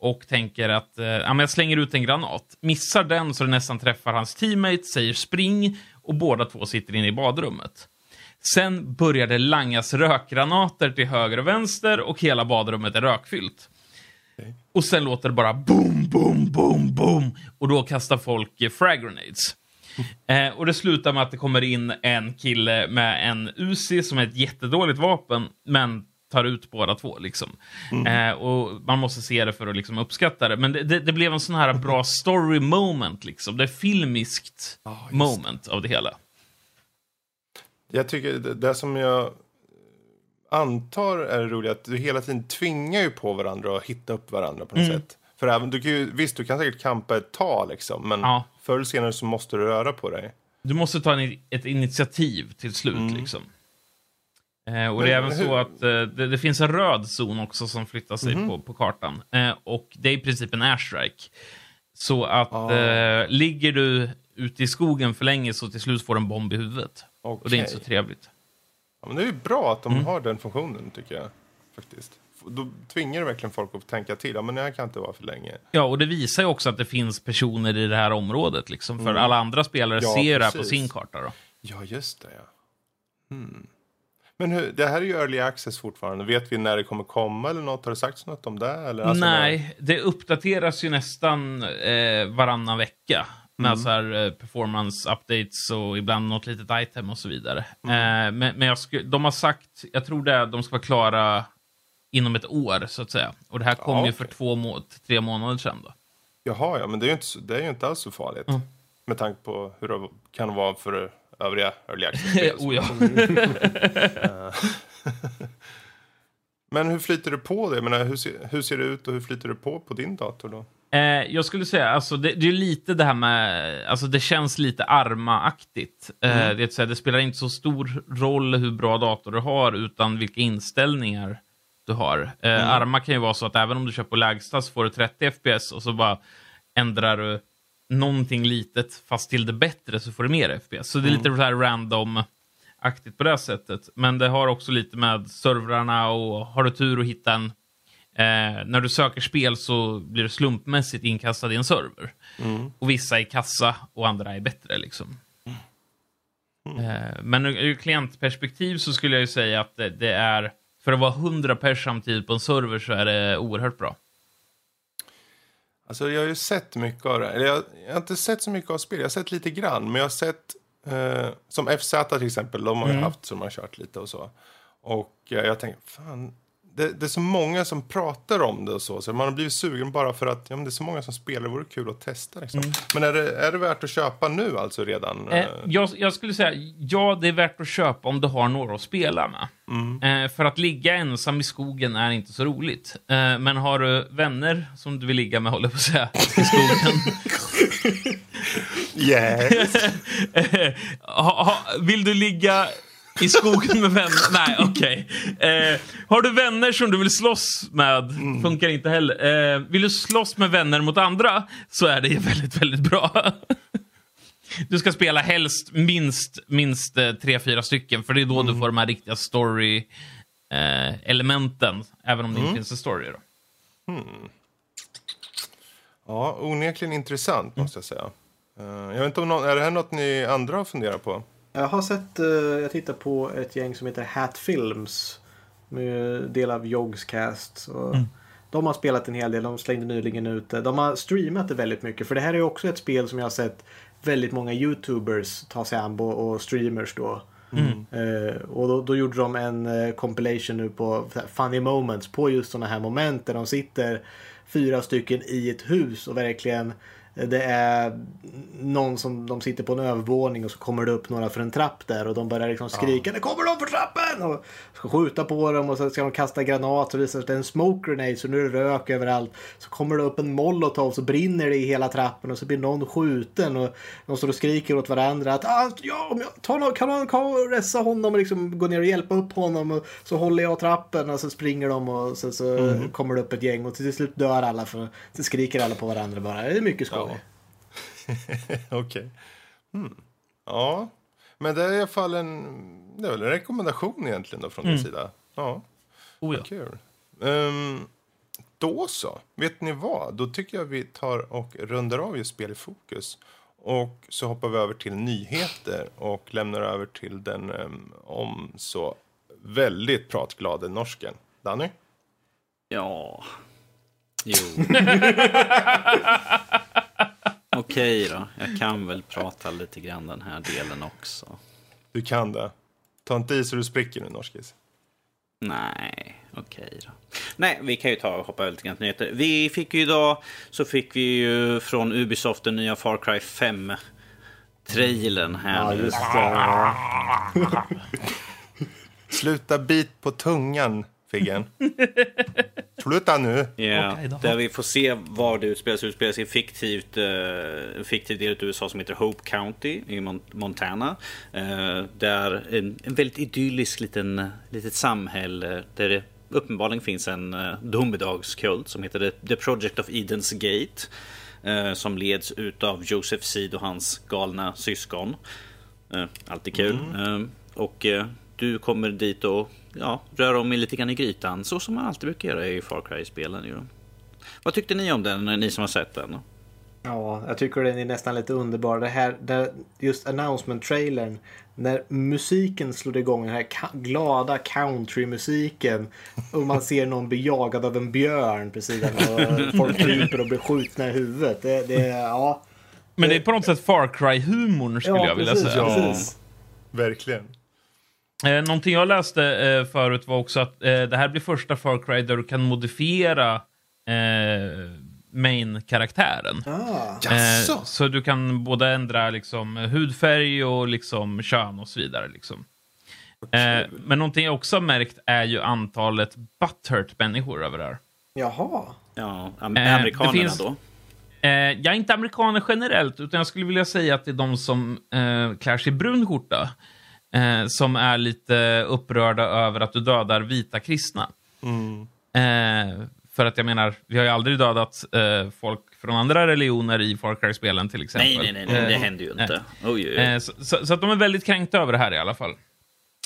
Och tänker att eh, jag slänger ut en granat. Missar den så det nästan träffar hans teammate, säger spring och båda två sitter inne i badrummet. Sen börjar det langas rökgranater till höger och vänster och hela badrummet är rökfyllt. Och sen låter det bara boom, boom, boom, boom. Och då kastar folk eh, frag grenades. (laughs) Eh, och det slutar med att det kommer in en kille med en Uzi som är ett jättedåligt vapen, men tar ut båda två. Liksom. Eh, och Man måste se det för att liksom, uppskatta det. Men det, det, det blev en sån här bra story moment. Liksom. Det är filmiskt just moment av det hela. Jag tycker det, det som jag antar är det roliga att du hela tiden tvingar ju på varandra och hitta upp varandra på något Mm. sätt. För även, du kan ju, visst, du kan säkert kampa ett tag liksom, men Ja. förr eller senare så måste du röra på dig. Du måste ta en, ett initiativ till slut. Liksom. Eh, och det är Men även hur- så att eh, det, det finns en röd zon också som flyttar sig på, på kartan. Eh, och det är i princip en airstrike. Så att Ah. eh, ligger du ute i skogen för länge så till slut får du en bomb i huvudet. Och det är inte så trevligt. Ja, men det är ju bra att de Mm. har den funktionen tycker jag. Faktiskt. Då tvingar det verkligen folk att tänka till. Ja, men det här kan inte vara för länge. Ja, och det visar ju också att det finns personer i det här området. Liksom, för alla andra spelare Mm. Ja, ser ju det här på sin karta. Då. Ja, just det. Ja. Hmm. Men hur, det här är ju early access fortfarande. Vet vi när det kommer komma eller något? Har det sagts något om det? Eller, alltså, Nej, det uppdateras ju nästan eh, varannan vecka. Med Mm. så här, eh, performance updates och ibland något litet item och så vidare. Mm. Eh, men men de har sagt, jag tror det, är- de ska vara klara inom ett år så att säga. Och det här kom Ja, ju för två må tre månader sedan. Då. Jaha, ja, men det är ju inte, det är ju inte alls så farligt. Mm. Med tanke på hur det kan vara för övriga early access-spel. (laughs) oh, ja. (laughs) Men hur flyter det på det? Jag menar, hur, ser, hur ser det ut och hur flyter det på på din dator då? Eh, jag skulle säga, alltså, det, det är lite det här med, alltså det känns lite Arma-aktigt. Eh, Mm. det, att säga, det spelar inte så stor roll hur bra dator du har, utan vilka inställningar du har. Eh, Mm. Arma kan ju vara så att även om du kör på lägsta så får du 30 FPS och så bara ändrar du någonting litet, fast till det bättre så får du mer FPS. Så det är Mm. lite så här random-aktigt på det sättet. Men det har också lite med servrarna och har du tur att hitta en Eh, när du söker spel så blir du slumpmässigt inkastad i en server. Och vissa är kassa och andra är bättre. liksom. Eh, men ur, ur klientperspektiv så skulle jag ju säga att det, det är, för att vara 100 pers samtidigt på en server så är det oerhört bra. Alltså jag har ju sett mycket av det. Eller jag, jag har inte sett så mycket av spel. Jag har sett lite grann. Men jag har sett eh, som FZ till exempel. De har ju haft som har kört lite och så. Och eh, jag tänker, fan. Det, det är så många som pratar om det och så. Så man har blivit sugen bara för att ja, men det är så många som spelar. Det vore kul att testa liksom. Men är det, är det värt att köpa nu alltså redan? Eh, jag, jag skulle säga, ja, det är värt att köpa om du har några att spela med. Eh, för att ligga ensam i skogen är inte så roligt. Eh, men har du vänner som du vill ligga med, håller jag på att säga, i skogen. (laughs) Yes. (laughs) ha, ha, vill du ligga i skogen med vänner? Nej, okej. Eh, har du vänner som du vill slåss med? Funkar inte heller. Eh, vill du slåss med vänner mot andra så är det väldigt, väldigt bra. Du ska spela helst minst, minst eh, tre, fyra stycken, för det är då du får de här riktiga story-elementen, även om det inte finns en story. Då. ja, onekligen intressant måste jag säga. Eh, jag vet inte om någon, är det här något ni andra har funderat på? Jag har sett, eh, jag tittar på ett gäng som heter Hat Films. Med del av Yogscast. Så De har spelat en hel del, de slängde nyligen ut det. De har streamat det väldigt mycket. För det här är också ett spel som jag har sett väldigt många YouTubers ta sig an och- streamers då. Eh, och då, då gjorde de en eh, compilation nu på funny moments på just sådana här moment där de sitter fyra stycken i ett hus och verkligen det är någon som de sitter på en övervåning och så kommer det upp några för en trapp där och de börjar liksom skrika Det kommer någon för trappen! Och ska skjuta på dem och så ska de kasta granat och visar sig att det är en smoke grenade så nu är det rök överallt. Så kommer det upp en molotov så brinner det i hela trappen och så blir någon skjuten och de står och skriker åt varandra att ah, ja, om jag tar någon, kan någon ressa honom och liksom gå ner och hjälpa upp honom och så håller jag trappen och så springer de och så, så kommer det upp ett gäng och till slut dör alla för så skriker alla på varandra bara. Det är mycket skoj. Ja. (laughs) Okej. Hmm. Ja, men det är i alla fall en, det är väl en rekommendation egentligen då från din sida. Ja, Oh, ja. kul. Ehm, då så, vet ni vad? Då tycker jag vi tar och rundar av just spel i fokus. Och så hoppar vi över till nyheter och lämnar över till den ehm, om så väldigt pratglade norsken. Danny? Ja. Jo. (laughs) (laughs) Okej. Då, jag kan väl prata lite grann den här delen också. Du kan det. Ta inte i så du spricker nu, Norskis. Nej, okej då. Nej, vi kan ju ta och hoppa över lite grann till nyheter. Vi fick ju idag, så fick vi ju från Ubisoft den nya Far Cry 5 trailern här Ja, nu. just det. (laughs) Sluta bit på tungan, Figgen. (laughs) Sluta nu. Okej då. där vi får se var det utspelas. Det utspelas i fiktivt, eh, en fiktiv del av USA som heter Hope County i Mon- Montana. Eh, där en, en väldigt idyllisk liten, litet samhälle där det uppenbarligen finns en eh, domedagskult som heter The, Project of Eden's Gate. Som leds utav Joseph Seed och hans galna syskon. Alltid kul. Eh, och du kommer dit och ja, rör om i lite grann i grytan. Så som man alltid brukar göra i Far Cry-spelen. Vad tyckte ni om den, ni som har sett den? Ja, jag tycker den är nästan lite underbar. Det här, det, just announcement-trailern. När musiken slår igång, den här glada countrymusiken. Och man ser någon bli jagad av en björn precis. Och folk kryper och blir skjutna i huvudet. Det, det, ja. Men det är på något sätt Far Cry-humorn skulle jag vilja precis, säga. precis. Verkligen. Eh, någonting jag läste eh, förut var också att eh, det här blir första Far Cry där du kan modifiera eh, main-karaktären. Ah? Eh, så du kan både ändra liksom, hudfärg och liksom, kön och så vidare. Liksom. Eh, men någonting jag också har märkt är ju antalet butthurt-människor över det här. jaha. Ja, am- Eh, amerikanerna det finns- då? Eh, jag är inte amerikaner generellt, utan jag skulle vilja säga att det är de som eh, klär sig i brun skjorta. Eh, som är lite upprörda över att du dödar vita kristna. Eh, för att jag menar, vi har ju aldrig dödat eh, folk från andra religioner i Far Cry-spelen till exempel. Nej, nej, nej, nej, det Eh, händer ju inte. Oj, oj, oj. Eh, så, så, så att de är väldigt kränkta över det här i alla fall.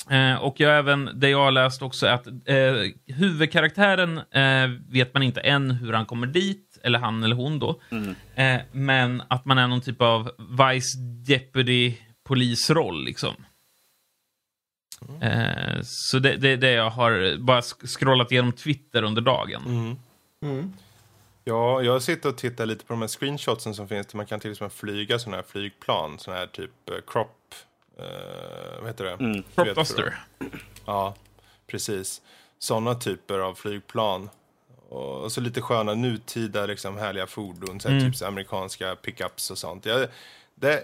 Eh, och jag även, det jag har läst också, att eh, huvudkaraktären eh, vet man inte än hur han kommer dit, eller han eller hon då. Eh, men att man är någon typ av vice deputy polisroll liksom. Eh, så det är det, det jag har bara scrollat igenom Twitter under dagen. Mm. Ja, jag sitter och tittar lite på de här screenshotsen som finns där man kan till exempel flyga sådana här flygplan, sådana här typ eh, crop... Eh, vad heter det? Mm. Du vet vad det- Propbuster. Ja, precis. Sådana typer av flygplan. Och så lite sköna nutida liksom, härliga fordon, så här, typ så amerikanska pickups och sånt. Jag, det,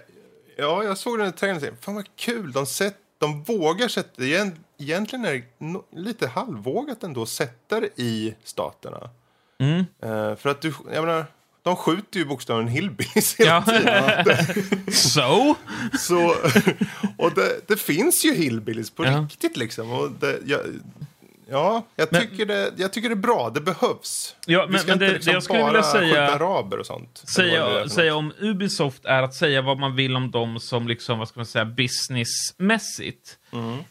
ja, jag såg den i trailern och tänkte, fan vad kul, de, sätt, de vågar sätta Egentligen är det lite halvvågat ändå att sätta det i staterna. Mm. Eh, för att du, jag menar, de skjuter ju bokstavligen hillbillies (laughs) hela Ja. tiden. (laughs) so? Så, och det, det finns ju hillbillies på Ja. riktigt liksom. Och det, jag, ja, jag Men- tycker, det, jag tycker det är bra. Det behövs. Ja, men- men det- liksom det jag skulle vilja säga- araber och sånt. Säga, säga om Ubisoft är att säga vad man vill om dem som liksom, vad ska man säga, businessmässigt.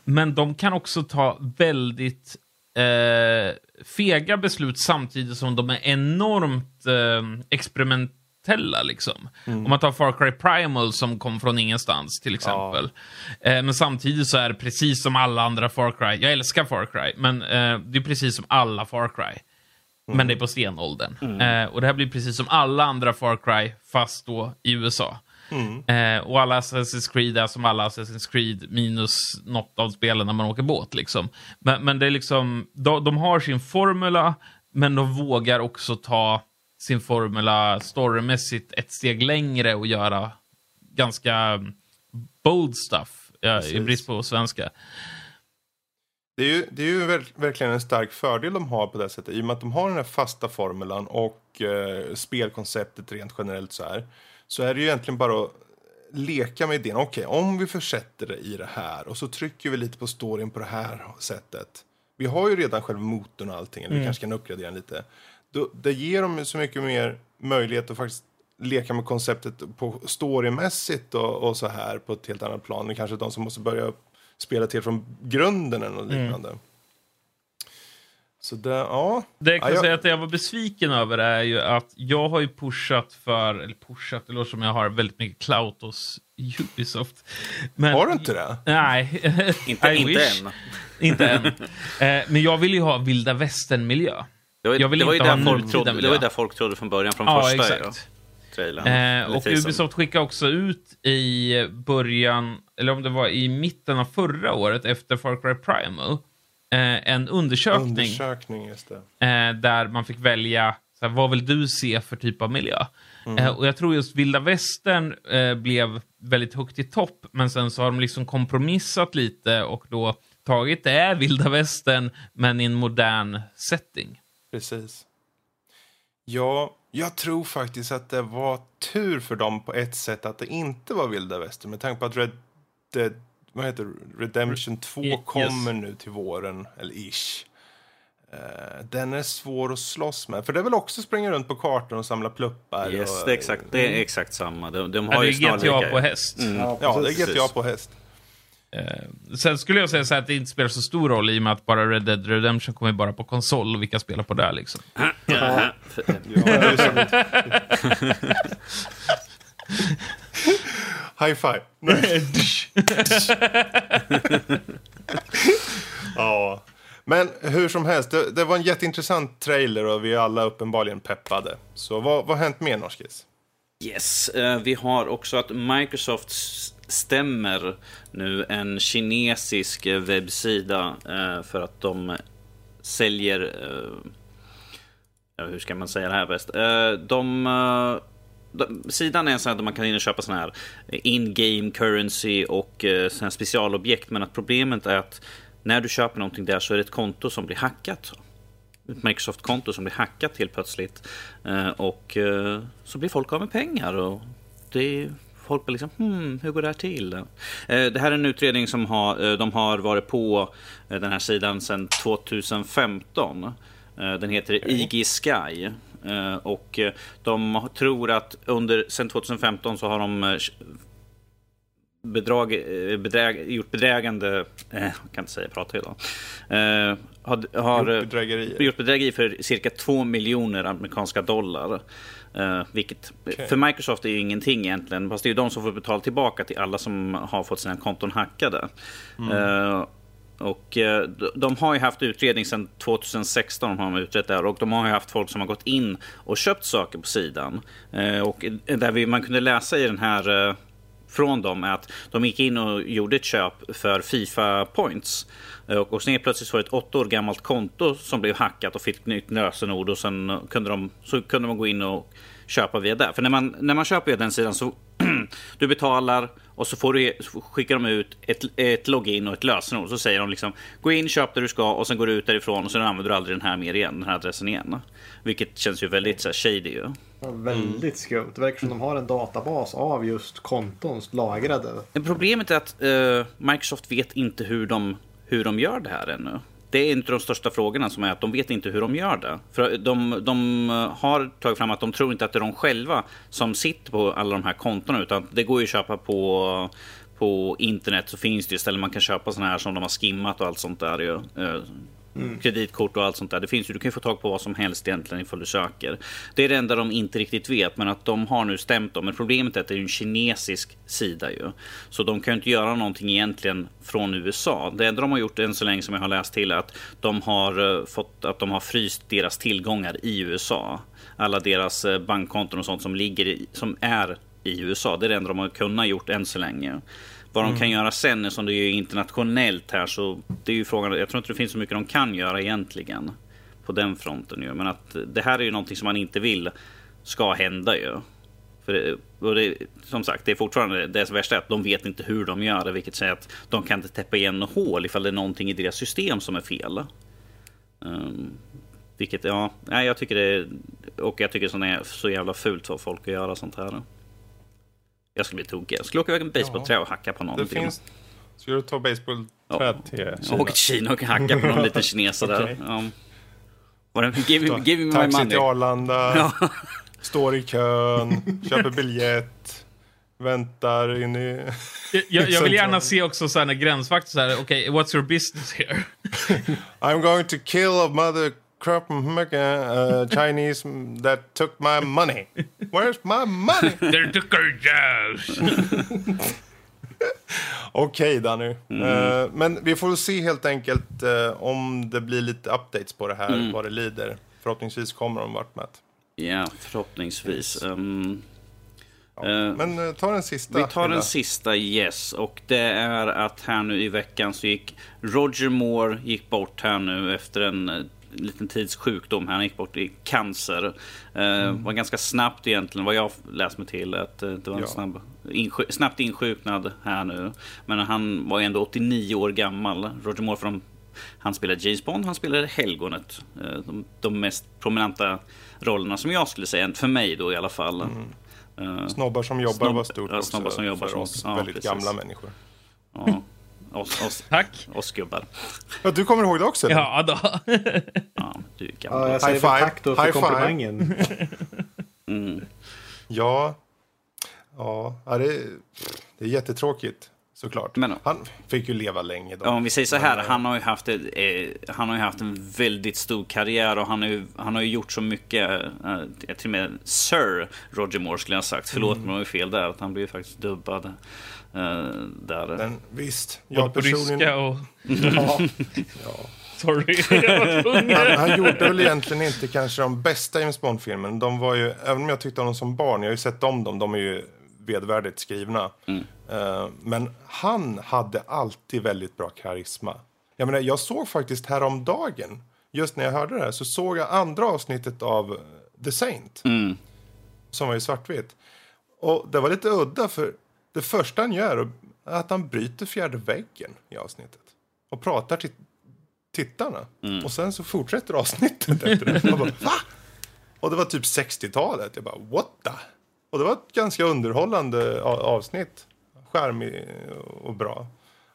Men de kan också ta väldigt eh, fega beslut samtidigt som de är enormt eh, experimentella. Liksom. Om man tar Far Cry Primal som kom från ingenstans till exempel. Eh, men samtidigt så är det precis som alla andra Far Cry. Jag älskar Far Cry, men eh, det är precis som alla Far Cry. Men det är på stenåldern. Eh, och det här blir precis som alla andra Far Cry, fast då i USA. Eh, och alla Assassin's Creed är som alla Assassin's Creed, minus något av spelen när man åker båt. Liksom. Men, men det är liksom, de, de har sin formula, men de vågar också ta sin formula storymässigt ett steg längre och göra ganska bold stuff, ja, i Precis. brist på svenska. Det är ju, det är ju verk- verkligen en stark fördel de har på det sättet. I och med att de har den här fasta formulan och eh, spelkonceptet rent generellt så här. Så är det ju egentligen bara att leka med idén. Okej, om vi försätter det i det här och så trycker vi lite på storyn på det här sättet. Vi har ju redan själva motorn och allting, eller vi kanske kan uppgradera den lite. Då, det ger dem så mycket mer möjlighet att faktiskt leka med konceptet på storymässigt och, och så här på ett helt annat plan. Men kanske de som måste börja spela till från grunden eller något liknande. Så det, ja. Det jag kan Ja, jag- säga att jag var besviken över är ju att jag har ju pushat för, eller pushat, det låter som jag har väldigt mycket clout hos Ubisoft. Men, Har du inte det? Nej. Inte, (laughs) I inte wish. än. Inte än. Eh, men jag vill ju ha vilda västern-miljö. Det var, ju- Jag vill det var ju inte ha där folk trodde, det var ju där folk trodde från början, från Ja, första. exakt. trailern. Eh, och. Ubisoft skickade också ut i början, eller om det var i mitten av förra året efter Far Cry Primal, eh, en undersökning Undersökning, just det. eh, där man fick välja så här, vad vill du se för typ av miljö. Eh, och jag tror just vilda västern eh, blev väldigt högt i topp, men sen så har de liksom kompromissat lite och då tagit det är vilda västern, men i en modern setting. Precis. Ja, jag tror faktiskt att det var tur för dem på ett sätt att det inte var vilda västern. Med tanke på att Red Dead, vad heter det? Redemption 2 Yes. kommer nu till våren, eller ish. Eh, den är svår att slåss med. För det är väl också springa runt på kartan och samla pluppar. Yes, och, det är exakt, det är exakt samma. De, de Ja, har det ju är GTA på häst. Mm. Ja, det precis. är GTA på häst. Eh, sen skulle jag säga så här att det inte spelar så stor roll i och med att bara Red Dead Redemption kommer bara på konsol och vilka spelar på det liksom. Ja. (laughs) High five. (laughs) Ja, men hur som helst, det, det var en jätteintressant trailer och vi är alla uppenbarligen peppade. Så vad, vad har hänt mer, Norskis? Yes, eh, vi har också att Microsoft stämmer nu en kinesisk webbsida eh, för att de säljer... eh, hur ska man säga det här bäst? Eh, De... Eh, de, sidan är så att man kan in och köpa sån här in-game currency och eh, här specialobjekt. Men att problemet är att när du köper någonting där så är det ett konto som blir hackat. Ett Microsoft-konto som blir hackat helt plötsligt. Eh, Och eh, så blir folk av med pengar. Och det är, folk blir liksom, hmm, hur går det här till? Eh, Det här är en utredning som har, eh, de har varit på eh, den här sidan sedan 2015. Eh, Den heter IG Sky. Och de tror att under, sedan 2015 så har de bedrag, bedräg, gjort bedrägande, eh, jag kan inte säga prata idag, eh, har, har Gjort bedrägerier. gjort bedrägeri för cirka 2 miljoner amerikanska dollar. Eh, vilket för Microsoft är ju ingenting egentligen, fast det är ju de som får betala tillbaka till alla som har fått sina konton hackade. Eh, och eh, de- har ju haft utredning sedan 2016 har de utrett det här och de har ju haft folk som har gått in och köpt saker på sidan. Och där vi, man kunde läsa i den här från dem är att de gick in och gjorde ett köp för Fifa points. Eh, och, och sen helt plötsligt så var det ett åtta år gammalt konto som blev hackat och fick nytt lösenord och sen kunde de, så kunde de gå in och köpa via det. För när man, när man köper via den sidan så (clears throat) du betalar och så, får du, så skickar de ut ett, ett login och ett lösenord. Så säger de liksom gå in, köp det du ska och sen går du ut därifrån och sen använder du aldrig den här mer igen, den här adressen igen. Vilket känns ju väldigt så här, shady ju. Ja, väldigt skumt. Det verkar som de har en databas av just konton lagrade. Problemet är att eh, Microsoft vet inte hur de, hur de gör det här ännu. Det är en av de största frågorna som är att de vet inte hur de gör det. För de, de eh, har tagit fram att de tror inte att det är de själva som sitter på alla de här kontona utan det går ju att köpa på på internet så finns det ju ställen man kan köpa sådana här som de har skimmat och allt sånt där. Eh, Mm. Kreditkort och allt sånt där. Det finns ju, du kan ju få tag på vad som helst egentligen ifall du söker. Det är det enda de inte riktigt vet, men att de har nu stämt dem. Men problemet är att det är en kinesisk sida ju. Så de kan ju inte göra någonting egentligen från USA. Det enda de har gjort än så länge som jag har läst till är att de har eh, fått att de har fryst deras tillgångar i USA. Alla deras eh, bankkonton och sånt som ligger i, som är i USA. Det är det enda de har kunnat gjort än så länge. Vad de kan göra sen, eftersom det är internationellt här, så det är ju frågan. Jag tror inte det finns så mycket de kan göra egentligen på den fronten. Ju. Men att det här är ju någonting som man inte vill ska hända ju. För det, det, som sagt, det är fortfarande det värsta är att de vet inte hur de gör det, vilket säger att de kan inte täppa igen något hål ifall det är någonting i deras system som är fel. Um, vilket, ja, jag tycker det och jag tycker det är så jävla fult för folk att göra sånt här. Jag skulle bli tokig. Jag skulle åka iväg med en basebollträ och hacka på Det någonting. finns... Ska du ta basebollträd till Jag Kina? åker till Kina och hacka på någon liten kines där. Ja. Var det, give, me- give me my Taxi money. till Arlanda, står i kön, köper biljett, väntar in i... Jag, jag vill gärna se också så här när gränsvakter så här, okej, what's your business here? I'm going to kill a mother uh, Chinese that took my money. Where's my money? (laughs) They're took our jazz. (laughs) Okej Danny. Mm. Eh, men vi får se helt enkelt eh, om det blir lite updates på det här, Mm. vad det lider. Förhoppningsvis kommer de vart med. Ja, förhoppningsvis. Um, Ja. Men uh, ta den sista. Vi tar den sista, yes. Och det är att här nu i veckan så gick Roger Moore gick bort här nu efter en liten tids sjukdom. Han gick bort i cancer. Eh, mm. var ganska snabbt egentligen vad jag läst mig till. Att eh, det var en ja. snabb, insj snabbt insjuknad här nu. Men han var ändå 89 år gammal. Roger Moore från han spelade James Bond, han spelade Helgonet. Eh, de, de, mest prominenta rollerna som jag skulle säga, för mig då i alla fall. Mm. Snobbar som jobbar Snobb, var stort ja, snobbar som jobbar för oss ja, väldigt precis. gamla människor. Ja. Oss, oss, Tack. Oss gubbar. Ja, du kommer ihåg det också? Eller? Ja, då. (laughs) ja, du är gammal. Ja, jag säger tack då för High komplimangen. mm. Ja, ja, det, är, det är jättetråkigt. Såklart. Men, han fick ju leva länge. Då. Ja, om vi säger så här, men, han har ju haft, ett, eh, han har ju haft en väldigt stor karriär och han har ju, han har ju gjort så mycket. Eh, till och med Sir Roger Moore skulle jag ha sagt. Förlåt mm. mig om fel där. Att han blev faktiskt dubbad. Uh, där. Men visst. Jag på ryska och... ja. (laughs) ja. Sorry, (laughs) han, han gjorde väl egentligen inte kanske de bästa James Bond-filmerna. De var ju, även om jag tyckte om dem som barn, jag har ju sett om dem, de är ju vedvärdigt skrivna. Mm. Uh, men han hade alltid väldigt bra karisma. Jag menar, jag såg faktiskt häromdagen, just när jag hörde det här, så såg jag andra avsnittet av The Saint. Mm. Som var i svartvitt. Och det var lite udda, för det första han gör är att han bryter fjärde väggen i avsnittet. Och pratar till tittarna. Mm. Och sen så fortsätter avsnittet efter det. Jag bara, Va? Och det var typ 60-talet. Jag bara, what the? Och det var ett ganska underhållande avsnitt. Skärmig och bra.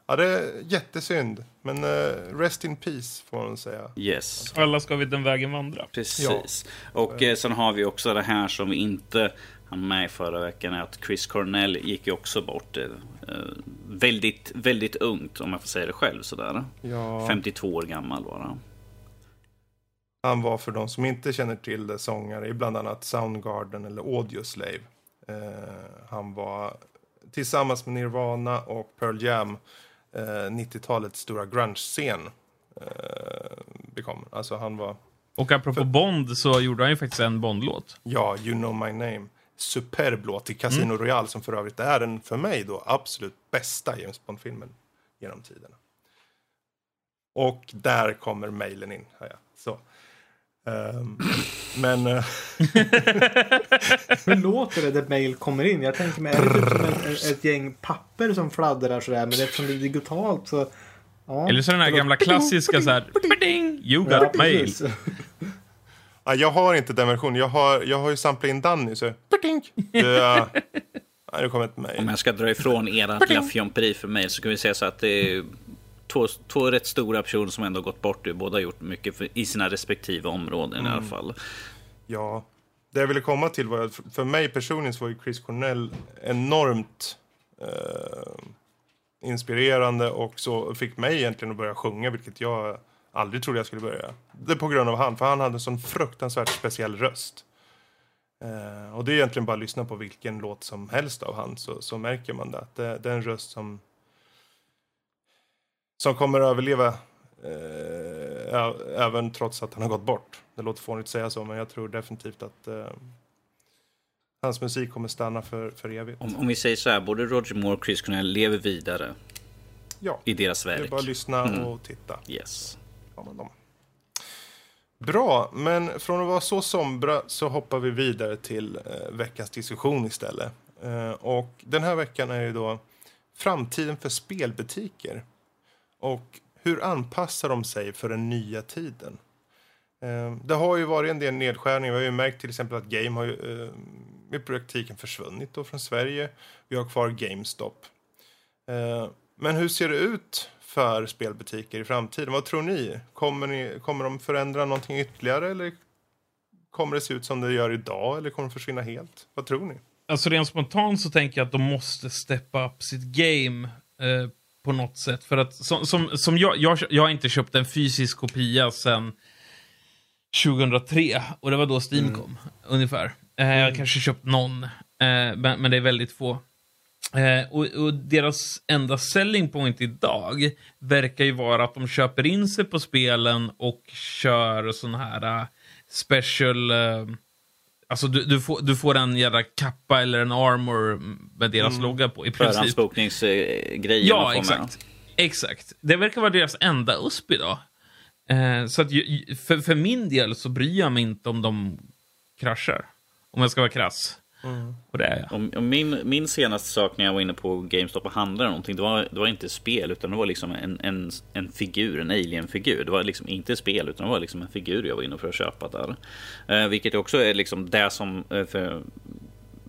Ja, det är jättesynd. Men uh, rest in peace, får man säga. Yes. Alla ska vi den vägen vandra. Precis. Ja. Och eh, sen har vi också det här som vi inte han med förra veckan är att Chris Cornell gick ju också bort. Eh, väldigt, väldigt ungt om jag får säga det själv sådär. Ja. 52 år gammal var han. Han var för de som inte känner till det sångare i bland annat Soundgarden eller Audioslave. Eh, han var tillsammans med Nirvana och Pearl Jam eh, 90-talets stora grunge-scen. Eh, Alltså han var... Och apropå för... Bond så gjorde han ju faktiskt en Bond-låt. Ja, You know my name superb låt till Casino mm. Royale som för övrigt är den för mig då absolut bästa James Bond-filmen genom tiderna. Och där kommer mejlen in. Ja, så. Um, (laughs) men... Eh, Hur låter det när mejl kommer in? Jag tänker mig, typ ett, ett gäng papper som fladdrar sådär? Men eftersom det är digitalt så... Ja, Eller så den här gamla klassiska så här... You got ja, mail. (laughs) Ja, jag har inte den versionen. Jag har, jag har ju samplat in Danny. Så... Det, uh, det kommer ett mejl. Om jag ska dra ifrån era lilla fjomperi för mig så kan vi säga så att det är två, två rätt stora personer som ändå gått bort. Båda har gjort mycket för, i sina respektive områden mm. i alla mm. fall. Ja, det jag ville komma till var att för mig personligen så var ju Chris Cornell enormt eh, inspirerande och så fick mig egentligen att börja sjunga, vilket jag aldrig trodde jag skulle börja. Det är på grund av han, för han hade en sån fruktansvärt speciell röst. Eh, och det är egentligen bara att lyssna på vilken låt som helst av han så, så märker man det. Det, det är en röst som som kommer att överleva eh, även trots att han har gått bort. Det låter fånigt att säga så, men jag tror definitivt att eh, hans musik kommer stanna för, för evigt. Om, om vi säger så här, både Roger Moore och Chris Cornell lever vidare ja, i deras verk. Det är bara att lyssna mm. och titta. Yes. Ja. Bra, men från att vara så sombra så hoppar vi vidare till eh, veckans diskussion istället. Eh, och den här veckan är ju då framtiden för spelbutiker. Och hur anpassar de sig för den nya tiden? Eh, det har ju varit en del nedskärningar. Vi har ju märkt till exempel att Game har ju, eh, i praktiken försvunnit då från Sverige. Vi har kvar GameStop. Eh, men hur ser det ut för spelbutiker i framtiden? Vad tror ni? Kommer, ni, kommer de förändra någonting ytterligare eller kommer det se ut som det gör idag eller kommer det försvinna helt? Vad tror ni? Alltså rent spontant så tänker jag att de måste steppa upp sitt game eh, på något sätt. För att som, som, som jag, jag, jag har inte köpt en fysisk kopia sedan 2003 och det var då Steam mm. kom, ungefär. Eh, jag har mm. kanske köpt någon, eh, men, men det är väldigt få. Eh, och, och, deras enda selling point idag verkar ju vara att de köper in sig på spelen och kör sån här uh, special uh, Alltså du, du, får, du får en jävla kappa eller en armor med deras Mm. logga på i princip. Förhandsbokningsgrejer Ja, man får exakt. Exakt. Det verkar vara deras enda USP idag. Eh, så att ju- för, för min del så bryr jag mig inte om de kraschar. Om jag ska vara krass. Och det är jag. Och, och min, min senaste sak när jag var inne på GameStop och handlade någonting, det var, det var inte spel utan det var liksom en, en, en figur, en alien-figur. Det var liksom inte spel utan det var liksom en figur jag var inne för att köpa där. Eh, vilket också är liksom det som, eh, för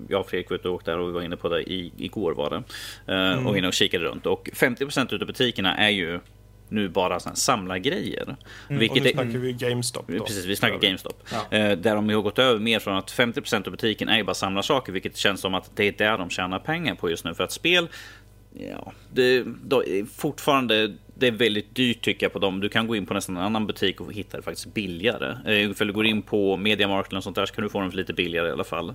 jag och Fredrik var ute och åkte där och vi var inne på det i, igår var det. Eh, Och inne och kikade runt. Och 50% utav butikerna är ju nu bara såna här samlargrejer. Och nu Vilket är, snackar vi GameStop. Då. Precis, vi snackar GameStop. Ja. Eh, där de har gått över mer från att 50% av butiken är bara samlarsaker, vilket känns som att det är där de tjänar pengar på just nu. För att spel, ja, det, då, är fortfarande, det är väldigt dyrt tycker jag på dem. Du kan gå in på nästan en annan butik och hitta det faktiskt billigare. Eh, För du går in på Mediamarkt eller sånt där så kan du få dem för lite billigare i alla fall.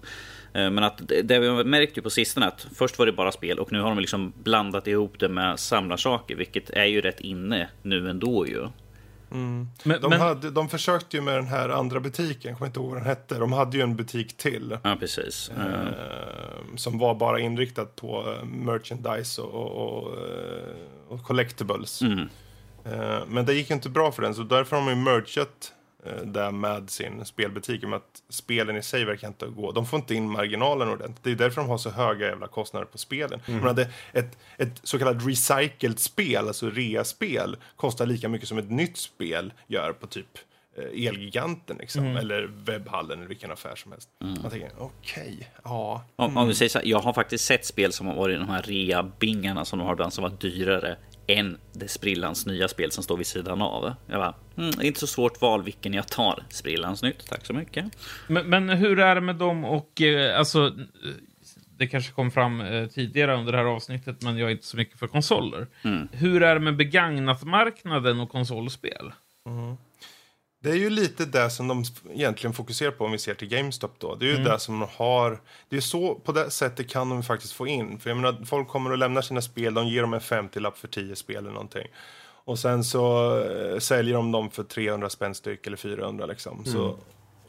Eh, Men att det, vi har märkt ju på sistone att först var det bara spel och nu har de liksom blandat ihop det med samlarsaker, vilket är ju rätt inne nu ändå ju. Men, De, men, hade, de försökte ju med den här andra butiken, jag kommer inte ihåg vad den hette. De hade ju en butik till. Ja, precis. Eh, Eh, som var bara inriktad på eh, merchandise och, och, och, eh, och collectibles. Mm. Eh, men det gick inte bra för den, så därför har de ju mergat där med sin spelbutik. Med att spelen i sig verkar inte gå. De får inte in marginalen ordentligt. Det är därför de har så höga jävla kostnader på spelen. Mm. Men ett, ett så kallat recycled spel, alltså rea-spel, kostar lika mycket som ett nytt spel gör på typ eh, Elgiganten liksom, eller webbhallen eller vilken affär som helst. Man tänker, okej, ja. Om, om vi säger så här, jag har faktiskt sett spel som har varit i de här rea-bingarna som de har ibland som var dyrare än det sprillans nya spel som står vid sidan av. Jag bara, mm, det är inte så svårt val vilken jag tar. Sprillans nytt, tack så mycket. men, men hur är det med dem och, eh, alltså, det kanske kom fram eh, tidigare under det här avsnittet, men jag är inte så mycket för konsoler. Hur är det med begagnat-marknaden och konsolspel? Det är ju lite det som de egentligen fokuserar på om vi ser till GameStop då. Det är ju det som de har. Det är så, på det sättet kan de faktiskt få in. För jag menar, folk kommer och lämnar sina spel, de ger dem en 50-lapp för 10 spel eller någonting. Och sen så eh, säljer de dem för 300 spänn styck eller 400 liksom. Så,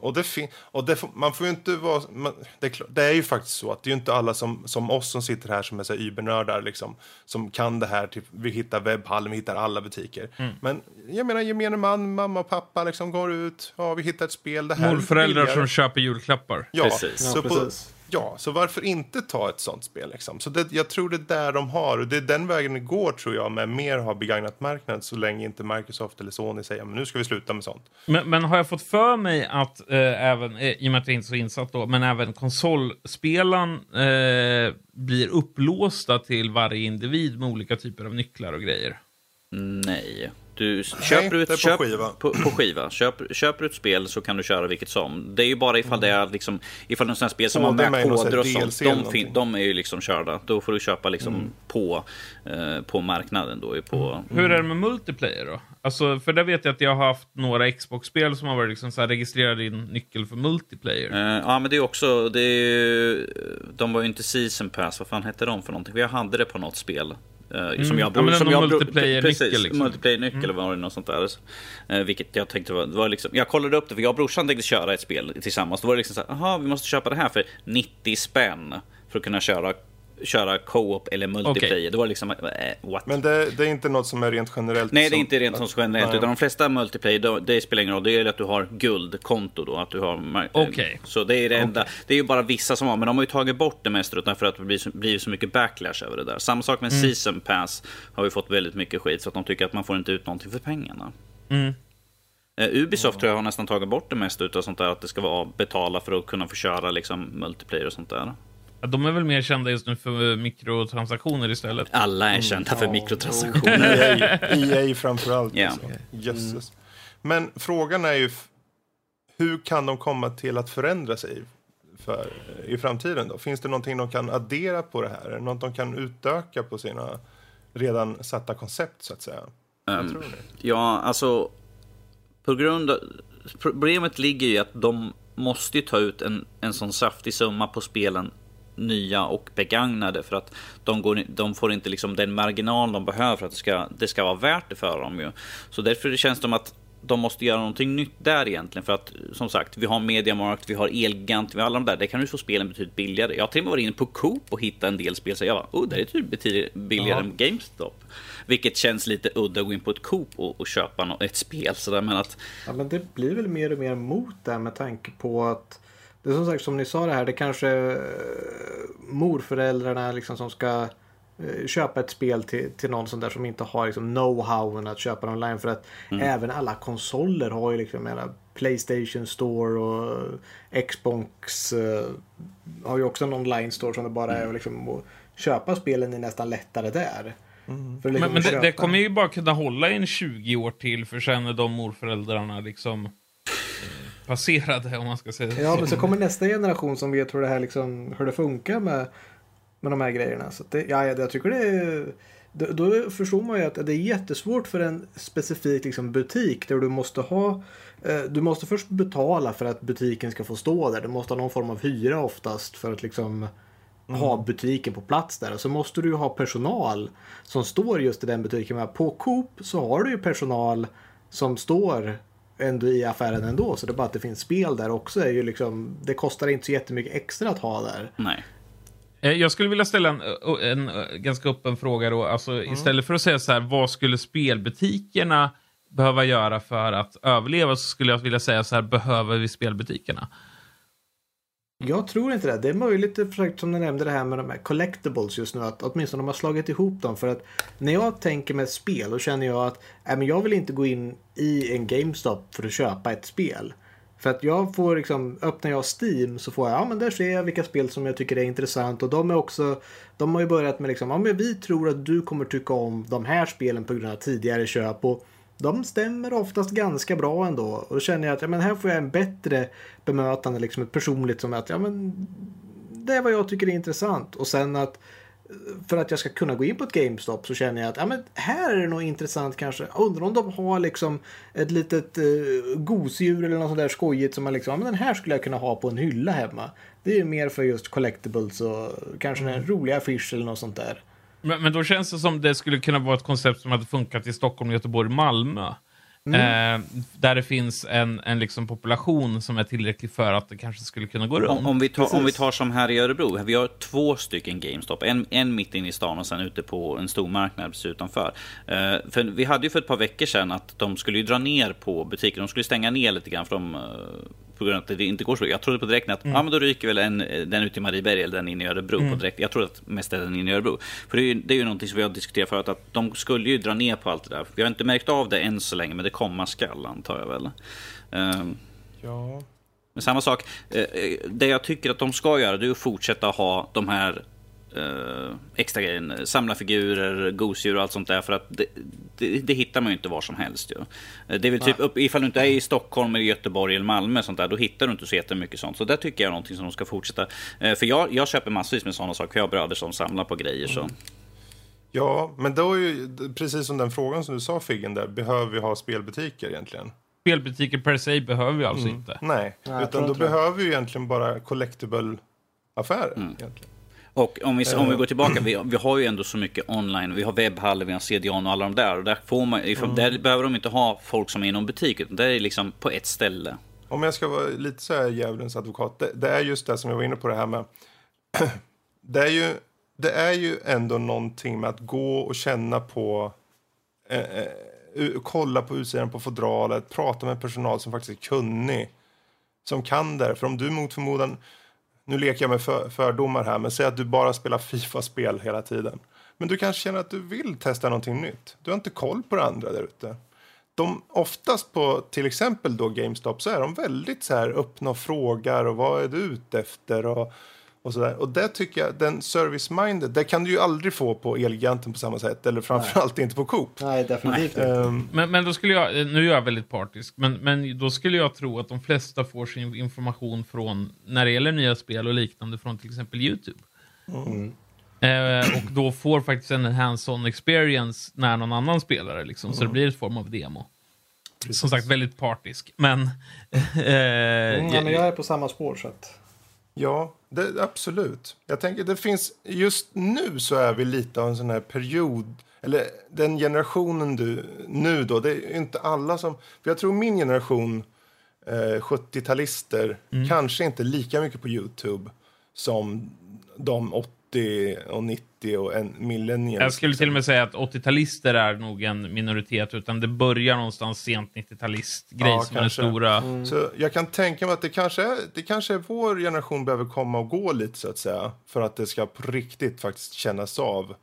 och det och det man får ju inte vara... Man, det, är klart, det är ju faktiskt så att det är ju inte alla som, som oss som sitter här som är så übernördar liksom. Som kan det här, typ, vi hittar webbhallen, vi hittar alla butiker. Men jag menar gemene man, mamma och pappa liksom går ut, ja vi hittar ett spel, det här Morföräldrar billigare. som köper julklappar. Ja, Precis. Så Ja, på, precis. Ja, så varför inte ta ett sånt spel liksom? Så det, jag tror det är där de har, och det är den vägen det går tror jag, med mer ha begagnat marknad så länge inte Microsoft eller Sony säger men nu ska vi sluta med sånt. Men, men har jag fått för mig att eh, även, eh, i och med att jag inte är så insatt då, men även konsolspelaren eh, blir upplåsta till varje individ med olika typer av nycklar och grejer? Nej. Du köper det är ut på köp, skiva. På, på skiva. Köper, köper du ett spel så kan du köra vilket som. Det är ju bara ifall det är liksom, ifall det är spel som har med koder och sånt. De, fin, de är ju liksom körda. Då får du köpa liksom på, eh, på marknaden då. På, Hur är det med multiplayer då? Alltså, för där vet jag att jag har haft några Xbox-spel som har varit liksom så här, registrera din nyckel för multiplayer. Eh, ja, men det är också, det är, ju- de var ju inte season pass, vad fan hette de för någonting? Vi hade det på något spel. Eh, Som jag, Ja, som jag multiplayer-nyckel, Precis, liksom. multiplayer-nyckel eller var det något sånt där. Eh, vilket jag tänkte var, var liksom, jag kollade upp det för jag och brorsan tänkte köra ett spel tillsammans. Då var det liksom så här, aha, vi måste köpa det här för 90 spänn för att kunna köra köra co-op eller multiplayer. Okej. Det var liksom, eh, what? Men det, det är inte något som är rent generellt. Nej, det är inte rent som generellt. Nej. Utan de flesta multiplayer, då- det spelar ingen roll. Det är att du har guldkonto då. Att du har, mar- Okej. Så det är det enda. Det är ju bara vissa som har, men de har ju tagit bort det mesta för att det blir så, blir så mycket backlash över det där. Samma sak med season pass har vi fått väldigt mycket skit. Så att de tycker att man får inte ut någonting för pengarna. Mm. Eh, Ubisoft tror jag har nästan tagit bort det mesta utav sånt där. Att det ska vara betala för att kunna få köra liksom multiplayer och sånt där. De är väl mer kända just nu för mikrotransaktioner istället. Alla är kända för ja. mikrotransaktioner. (laughs) EA, EA framförallt. Ja. Alltså. Jösses. Men frågan är ju hur kan de komma till att förändra sig för, i framtiden då? Finns det någonting de kan addera på det här? Något de kan utöka på sina redan satta koncept så att säga? Ni? Ja, alltså. På grund av, problemet ligger i att de måste ju ta ut en, en sån saftig summa på spelen nya och begagnade för att de, går, de får inte liksom den marginal de behöver för att det ska, det ska vara värt det för dem ju. Så därför känns det som att de måste göra någonting nytt där egentligen. För att som sagt, vi har Mediamarkt, vi har Elgant, vi har alla de där. Där kan du få spelen betydligt billigare. Jag har till och med varit inne på Coop och hittat en del spel. Så jag bara, oh, det är typ betydligt billigare än GameStop. Vilket känns lite udda att gå in på ett Coop och, och köpa ett spel. Så där, men att... Ja, men det blir väl mer och mer mot det med tanke på att det är som sagt som ni sa det här, det kanske är morföräldrarna liksom som ska Eh, köpa ett spel till, till någon sån där som inte har liksom know-howen att köpa det online. För att mm. även alla konsoler har ju liksom menar, Playstation Store och Xbox uh, har ju också en online store som det bara är mm. liksom, att köpa spelen är nästan lättare där. Mm. Liksom men, men det, det, kommer ju bara kunna hålla i en 20 år till för sen är de morföräldrarna liksom eh, passerade om man ska säga Ja, men så kommer nästa generation som vet hur det här liksom, hur det funkar med med de här grejerna. Så det, ja, jag tycker det är... Då, då, förstår man ju att det är jättesvårt för en specifik liksom, butik där du måste ha eh, du måste först betala för att butiken ska få stå där. Du måste ha någon form av hyra oftast för att liksom mm. ha butiken på plats där. Och så måste du ha personal som står just i den butiken. på Coop så har du ju personal som står ändå i affären ändå. Så det är bara att det finns spel där också. Är ju liksom, det kostar inte så jättemycket extra att ha där. Nej. Eh, jag skulle vilja ställa en, en, en ganska öppen fråga då. Alltså, mm. Istället för att säga så här, vad skulle spelbutikerna behöva göra för att överleva, så skulle jag vilja säga så här, behöver vi spelbutikerna? Jag tror inte det. Det är möjligt, som du nämnde det här med de här collectibles just nu, att åtminstone de har slagit ihop dem. För att när jag tänker med spel, då känner jag att äh, men jag vill inte gå in i en GameStop för att köpa ett spel. För att jag får liksom, öppnar jag Steam så får jag, ja men där ser jag vilka spel som jag tycker är intressant och de är också, de har ju börjat med liksom, ja men vi tror att du kommer tycka om de här spelen på grund av tidigare köp och de stämmer oftast ganska bra ändå. Och då känner jag att ja, men här får jag en bättre bemötande, liksom ett personligt som att ja men det är vad jag tycker är intressant. Och sen att för att jag ska kunna gå in på ett GameStop så känner jag att ja, men här är det nog intressant kanske. Undrar om de har liksom ett litet eh, gosedjur eller något sånt där skojigt som man liksom, ja, men den här skulle jag kunna ha på en hylla hemma. Det är mer för just collectibles och kanske en rolig affisch eller något sånt där. Men, men då känns det som det skulle kunna vara ett koncept som hade funkat i Stockholm, Göteborg, Malmö. Mm. Eh, där det finns en, en liksom population som är tillräcklig för att det kanske skulle kunna gå runt. Om, om vi, tar, om vi tar som här i Örebro, vi har två stycken GameStop. En, en mitt inne i stan och sen ute på en stor marknad precis utanför. Eh, för vi hade ju för ett par veckor sedan att de skulle dra ner på butiken. De skulle stänga ner lite grann för de eh, på grund av att det inte går så Jag trodde på direkten att mm. ja, men då ryker väl en, den ute i Marieberg eller den inne i Örebro mm. på direkt. Jag tror att mest är den inne i Örebro. För det är, ju, det är ju någonting som vi har diskuterat förut att de skulle ju dra ner på allt det där. Vi har inte märkt av det än så länge men det komma skall antar jag väl. Um, ja. Men samma sak, eh, eh, det jag tycker att de ska göra det är att fortsätta ha de här eh, extra grejen. Samla figurer, gosedjur och allt sånt där. För att det, det, det, hittar man ju inte var som helst. Ju. Eh, det är väl typ upp, ifall du inte är i Stockholm, eller Göteborg eller Malmö sånt där, då hittar du inte så jättemycket sånt. Så det tycker jag är någonting som de ska fortsätta. Eh, för jag, jag köper massvis med sådana saker. Jag har bröder som samlar på grejer. Så. Mm. Ja, men då är ju precis som den frågan som du sa Figgen där, behöver vi ha spelbutiker egentligen? Spelbutiker per se behöver vi alltså mm. inte. Nej, Nej utan då behöver vi egentligen bara collectible affärer. Mm. Egentligen. Och om vi, om vi går tillbaka, vi, vi har ju ändå så mycket online. Vi har webbhallar, vi har CDON och alla de där. Och där, får man, mm. där behöver de inte ha folk som är i någon butik, utan det är liksom på ett ställe. Om jag ska vara lite så här djävulens advokat, det, det, är just det som jag var inne på det här med. (clears throat) det, är ju, det är ju ändå någonting med att gå och känna på eh, eh kolla på utsidan på fodralet, prata med personal som faktiskt är kunnig. Som kan det. För om du mot förmodan nu leker jag med för, fördomar här, men säg att du bara spelar Fifa-spel hela tiden. Men du kanske känner att du vill testa någonting nytt. Du har inte koll på det andra där ute. De, oftast på till exempel då GameStop så är de väldigt så här öppna och frågar och vad är du ute efter och och, sådär. och det tycker jag, den service-minded, det kan du ju aldrig få på Elgiganten på samma sätt. Eller framförallt Nej. inte på Coop. Nej, definitivt inte. Um, men, men då skulle jag, nu är jag väldigt partisk, men, men då skulle jag tro att de flesta får sin information från, när det gäller nya spel och liknande, från till exempel YouTube. Mm. Eh, och då får faktiskt en hands-on experience när någon annan spelar liksom, mm. så det mm. blir ett form av demo. Precis. Som sagt, väldigt partisk. Men... (laughs) Eh, mm, ja, men jag är på samma spår. Så att... Ja, det, absolut. Jag tänker det finns, just nu så är vi lite av en sån här period, eller den generationen du, nu då, det är inte alla som, för jag tror min generation, eh, 70-talister, kanske inte lika mycket på YouTube som de 80 och 90 och en millennials. Jag skulle till och med säga att 80-talister är nog en minoritet, utan det börjar någonstans sent 90-talist-grej Ja, som är kanske. stora. Så jag kan tänka mig att det kanske, är, det kanske är vår generation behöver komma och gå lite så att säga. För att det ska på riktigt faktiskt kännas av.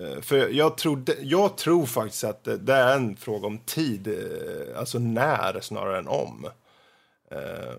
Eh, För jag tror, jag tror faktiskt att det, det är en fråga om tid. eh, Alltså när snarare än om. Eh,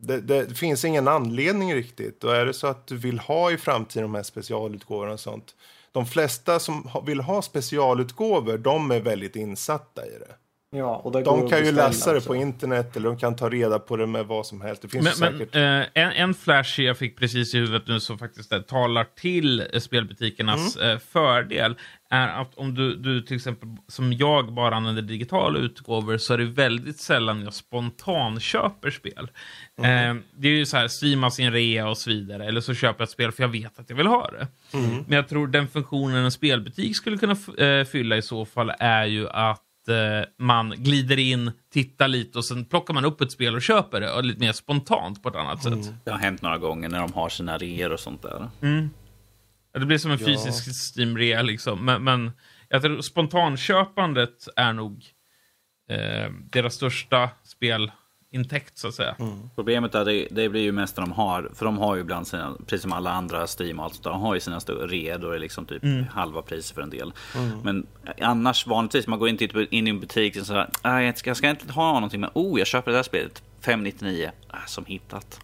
det, det finns ingen anledning riktigt. Och är det så att du vill ha i framtiden de här specialutgåvorna och sånt. De flesta som vill ha specialutgåvor, de är väldigt insatta i det. Ja, och De kan ju beställa läsa det också. på internet eller de kan ta reda på det med vad som helst. Det finns Men, säkert... eh, en, en flash jag fick precis i huvudet nu som faktiskt eh, talar till eh, spelbutikernas Mm. eh, fördel är att om du, du till exempel, som jag, bara använder digitala utgåvor så är det väldigt sällan jag spontanköper spel. Mm. Eh, det är ju så här, streama sin rea och så vidare, eller så köper jag ett spel för jag vet att jag vill ha det. Mm. Men jag tror den funktionen en spelbutik skulle kunna eh, fylla i så fall är ju att eh, man glider in, tittar lite och sen plockar man upp ett spel och köper det och lite mer spontant på ett annat Mm. sätt. Det har hänt några gånger när de har sina reor och sånt där. Ja, Det blir som en fysisk Steam-rea liksom. Men, men jag tror spontanköpandet är nog eh, deras största spelintäkt så att säga. Problemet är det, det blir ju mest när de har, för de har ju ibland sina, precis som alla andra Steam och allt sånt där, de har ju sina stora reor, då är det liksom typ halva priset för en del. Men annars vanligtvis, man går inte in i en butik och så här, jag ska, jag ska inte ha någonting men oh, jag köper det här spelet, 599, ah, som hittat.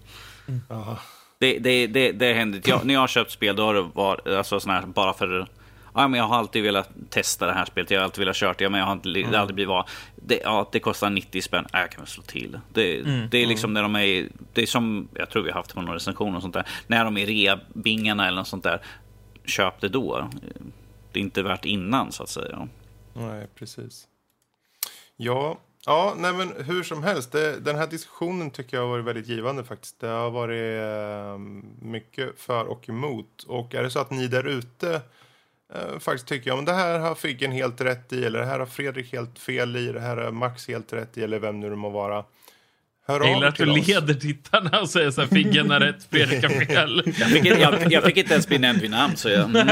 Det, det, det, det händer. Jag, när jag har köpt spel, då har det varit alltså, sån här, bara för Ja, men jag har alltid velat testa det här spelet. Jag har alltid velat köra det, men jag har inte, det har aldrig blivit var. Det, ja, det kostar 90 spänn. Ja, jag kan väl slå till. Det, det är liksom när de är... Det är som, jag tror vi har haft det på någon recension och sånt där. När de är reabingarna eller något sånt där. Köp det då. Det är inte värt innan så att säga. Nej, precis. Ja, ja nej, men hur som helst. Det, den här diskussionen tycker jag har varit väldigt givande faktiskt. Det har varit eh, mycket för och emot. Och är det så att ni där ute eh, faktiskt tycker jag, men det här har Figgen helt rätt i, eller det här har Fredrik helt fel i, det här har Max helt rätt i, eller vem nu det må vara. Hör Jag gillar av att du till oss. leder tittarna och säger så här, Figgen har rätt, Fredrik har fel. (laughs) Jag fick, inte- jag, jag fick inte ens bli nämnd vid namn. Så jag, mm.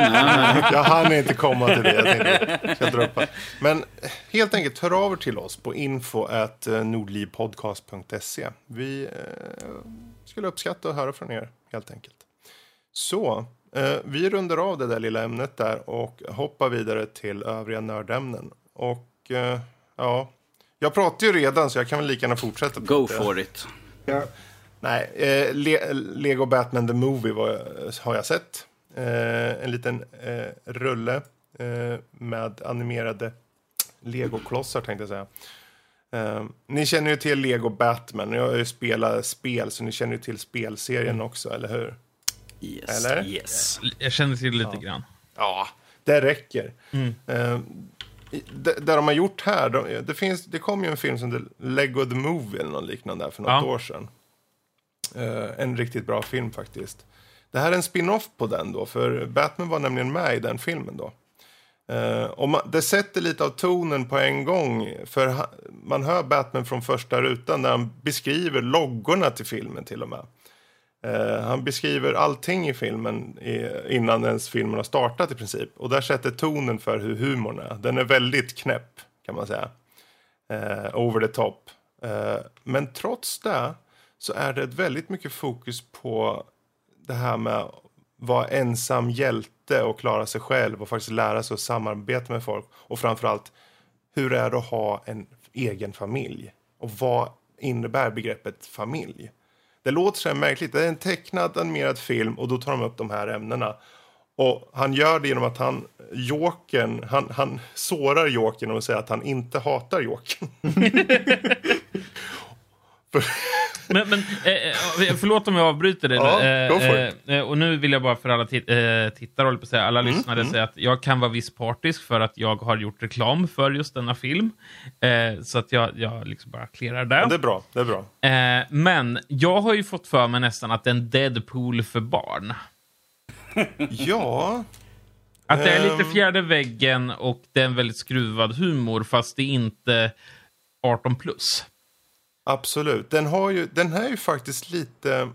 Jag hann inte komma till det. Jag tänkte jag ska droppa. Men helt enkelt, hör av er till oss på info at nordlivpodcast.se. Vi eh, skulle uppskatta att höra från er, helt enkelt. Så, eh, vi rundar av det där lilla ämnet där och hoppar vidare till övriga nördämnen. Och eh, ja, jag pratar ju redan så jag kan väl lika gärna fortsätta. Go det. for it. Ja. Nej, eh, Le Lego Batman The Movie var, har jag sett. Eh, en liten eh, rulle eh, med animerade Lego-klossar tänkte jag säga. Eh, ni känner ju till Lego Batman. Jag har ju spelat spel så ni känner ju till spelserien också, eller hur? Yes. Eller? yes. Jag känner till lite grann. Ja, det räcker. Eh, i- det, det de har gjort här, de, det, finns, det kom ju en film som heter Lego the Movie eller något liknande där för något Ja. år sedan. Eh, en riktigt bra film faktiskt. Det här är en spin-off på den då, för Batman var nämligen med i den filmen då. Eh, och man, det sätter lite av tonen på en gång, för ha, man hör Batman från första rutan där han beskriver loggorna till filmen till och med. Eh, han beskriver allting i filmen i, innan ens filmen har startat i princip. Och där sätter tonen för hur humorn är. Den är väldigt knäpp kan man säga. Eh, over the top. Eh, men trots det så är det väldigt mycket fokus på det här med att vara ensam hjälte och klara sig själv och faktiskt lära sig att samarbeta med folk. Och framförallt, hur är det att ha en egen familj? Och vad innebär begreppet familj? Det låter så här märkligt. Det är en tecknad animerad film och då tar de upp de här ämnena. Och han gör det genom att han, Jokern, han, han sårar Jokern och säger att han inte hatar Jokern. (laughs) Men, men eh, förlåt om jag avbryter dig. Ja, go for Eh, och nu vill jag bara för alla tit eh, tittare, säga, alla Mm, lyssnare, säga att jag kan vara viss partisk för att jag har gjort reklam för just denna film. Eh, så att jag, jag liksom bara clearar där. Det är bra. Det är bra. Eh, men jag har ju fått för mig nästan att det är en Deadpool för barn. (laughs) Ja, Att det är lite Ehm. fjärde väggen och det är en väldigt skruvad humor, fast det är inte 18 plus. Absolut. Den, har ju, den här är ju faktiskt lite...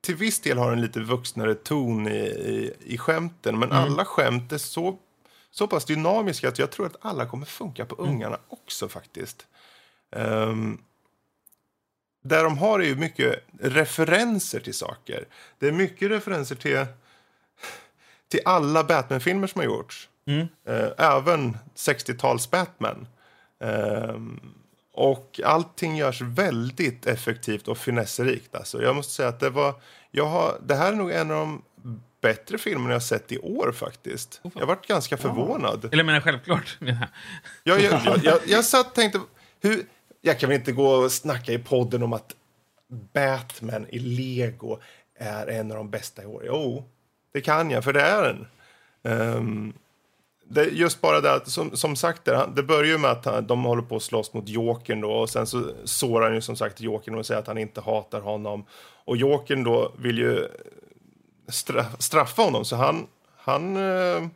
Till viss del har den lite vuxnare ton i, i, i skämten. Men alla skämt är så, så pass dynamiska att jag tror att alla kommer funka på ungarna också faktiskt. Um, där de har är ju mycket referenser till saker. Det är mycket referenser till, till alla Batman-filmer som har gjorts. Mm. Eh, även 60-tals Batman. Ehm, och allting görs väldigt effektivt och finesserikt. Alltså, jag måste säga att det var... Jag har, det här är nog en av de bättre filmerna jag sett i år faktiskt. Jag har varit ganska förvånad. Eller jag menar självklart. (laughs) jag. Jag, jag, jag, jag, jag satt och tänkte, hur, jag kan väl inte gå och snacka i podden om att Batman i Lego är en av de bästa i år. Jo, det kan jag, för det är den. Ehm, det just bara det att, som, som sagt, det, det börjar ju med att han, de håller på att slåss mot Jokern då och sen så sårar han ju som sagt Jokern och säger att han inte hatar honom. Och Jokern då vill ju stra, straffa honom så han, han eh,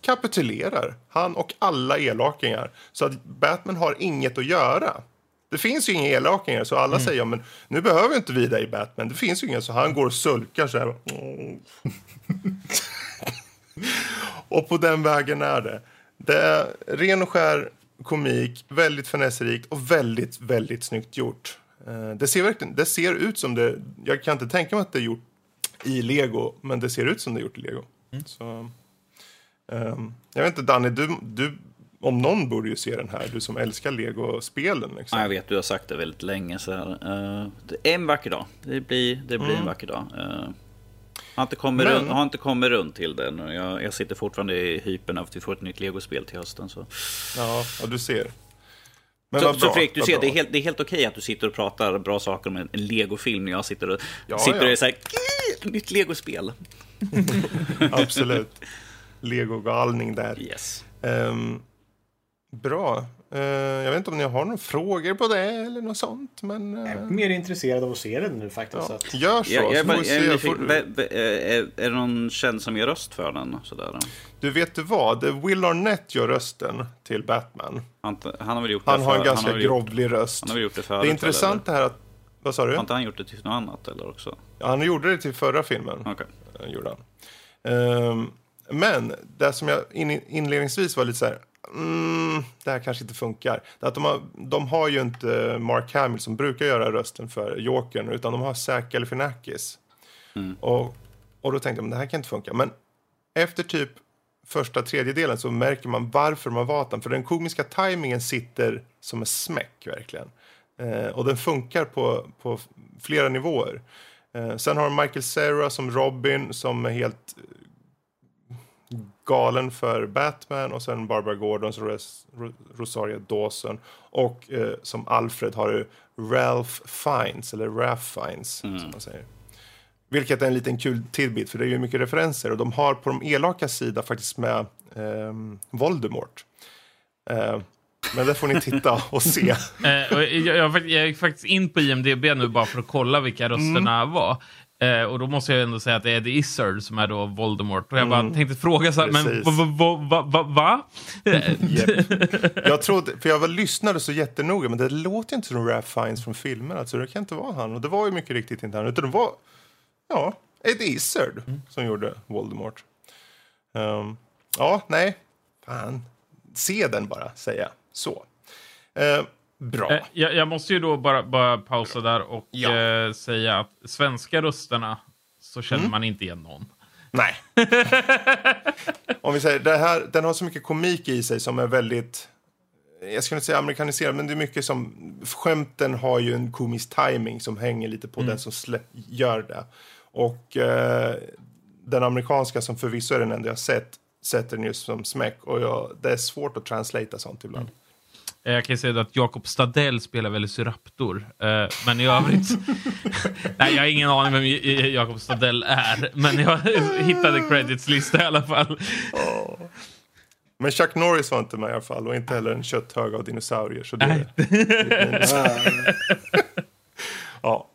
kapitulerar. Han och alla elakingar. Så att Batman har inget att göra. Det finns ju inga elakingar, så alla säger ja, men nu behöver inte vi dig Batman. Det finns ju inga, så han går och sulkar så här. (laughs) och på den vägen är det. Det är ren och skär komik, väldigt finessrikt och väldigt, väldigt snyggt gjort. Eh, Det ser, verkligen, det ser ut som det... Jag kan inte tänka mig att det är gjort i lego, men det ser ut som det är gjort i lego. Så, ehm, jag vet inte, Danny, du, du om någon borde ju se den här, du som älskar Lego-spelen. Liksom. Ja, jag vet, du har sagt det väldigt länge. Så här, är en vacker dag. Det blir, det blir en vacker dag. Eh, har, inte kommit Men- runt, har inte kommit runt till den. Jag, jag sitter fortfarande i hypen av att vi får ett nytt Lego-spel till hösten. Så, Ja, ja, du ser. Men så, vad så bra, Fredrik, du ser, bra. det är helt, det är helt okej att du sitter och pratar bra saker om en, en Lego-film. när Jag sitter och, Ja, sitter och ja. är så här, "Gih, nytt Lego-spel. (laughs) Absolut. Lego-galning där. Yes. Ehm, bra. Eh, jag vet inte om ni har några frågor på det eller något sånt, men... eh, Jag är mer intresserad av att se den nu faktiskt. Ja. att, Gör så, Jag, jag, så bara- jag nyfiken. Får, vä- är, är det någon känd som gör röst för den? Sådär. du vet du vad? Will Arnett gör rösten till Batman. Han, han har väl gjort Han det har en för- ganska har väl gjort- grovlig röst. Han har väl gjort det förut? Det är intressant det här att... Vad sa du? Har inte han gjort det till något annat eller också? Ja, han gjorde det till förra filmen. Okej. eh, gjorde han. Ehm, men det som jag in, inledningsvis var lite så här... Mm, det här kanske inte funkar. Att de, har, de har ju inte Mark Hamill som brukar göra rösten för Jokern utan de har Zac Galifianakis. Och, och då tänkte jag men det här kan inte funka. Men efter typ första tredjedelen så märker man varför har valt den. För den komiska tajmingen sitter som en smäck verkligen. Eh, och den funkar på, på flera nivåer. Eh, sen har de Michael Cera som Robin som är helt galen för Batman och sen Barbara Gordon som Ros- Ro- Rosario Dawson och eh, som Alfred har du Ralph Fiennes eller Ralph Fiennes som man säger. Vilket är en liten kul tidbit för det är ju mycket referenser och de har på de elaka sida faktiskt med ehm, Voldemort. Eh, men det får ni titta (laughs) och se. Eh, och jag, jag, jag gick faktiskt in på IMDB nu bara för att kolla vilka rösterna var. Eh, och då måste jag ändå säga att det är Eddie Izzard som är då Voldemort. Och jag bara tänkte fråga så här, men Precis. va, va, va, va, va? Japp. Jag trodde, för jag var lyssnade så jättenoga, men det låter inte som Ralph Fiennes från filmen. Alltså, det kan inte vara han. Och det var ju mycket riktigt inte han. Utan det var, ja, Ed Izzard som gjorde Voldemort. Ehm, ja, nej. Fan. Se den bara, säger jag. Så. Ehm, bra. Eh, jag, jag måste ju då bara, bara pausa där och Ja. eh, säga att svenska rösterna så känner man inte igen någon. Nej. (laughs) Om vi säger, det här, den har så mycket komik i sig som är väldigt... Jag skulle inte säga amerikaniserad, men det är mycket som... Skämten har ju en komisk timing som hänger lite på den som slä, gör det. Och eh, den amerikanska, som förvisso är den enda jag sett, sätter den just som smäck. Och jag, det är svårt att translata sånt ibland. Eh, Jag kan säga att Jakob Stadell spelar Velociraptor. Eh, men i övrigt... (laughs) Nej, jag har ingen aning vem Jakob Stadell är. Men jag (laughs) hittade credits-lista i alla fall. Men Chuck Norris var inte med i alla fall och inte heller en kötthög av dinosaurier. Så det, det, (laughs) ja.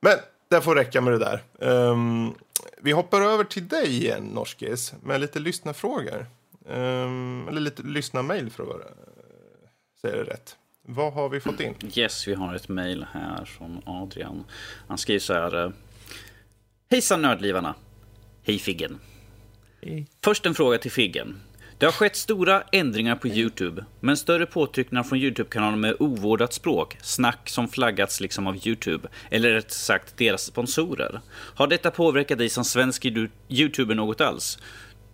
Men det får räcka med det där. Ehm, vi hoppar över till dig igen, Norskis, med lite lyssnarfrågor. Um, eller lite lyssnarmail för att vara, säga det rätt. Vad har vi fått in? Yes, vi har ett mejl här från Adrian. Han skriver så här. eh, Hejsan nördlivarna. Hej Figgen. Först en fråga till Figgen. Det har skett stora ändringar på Youtube, men större påtryckningar från Youtube-kanaler med ovårdat språk, snack som flaggats liksom av Youtube, eller rätt sagt deras sponsorer. Har detta påverkat dig som svensk Youtuber något alls?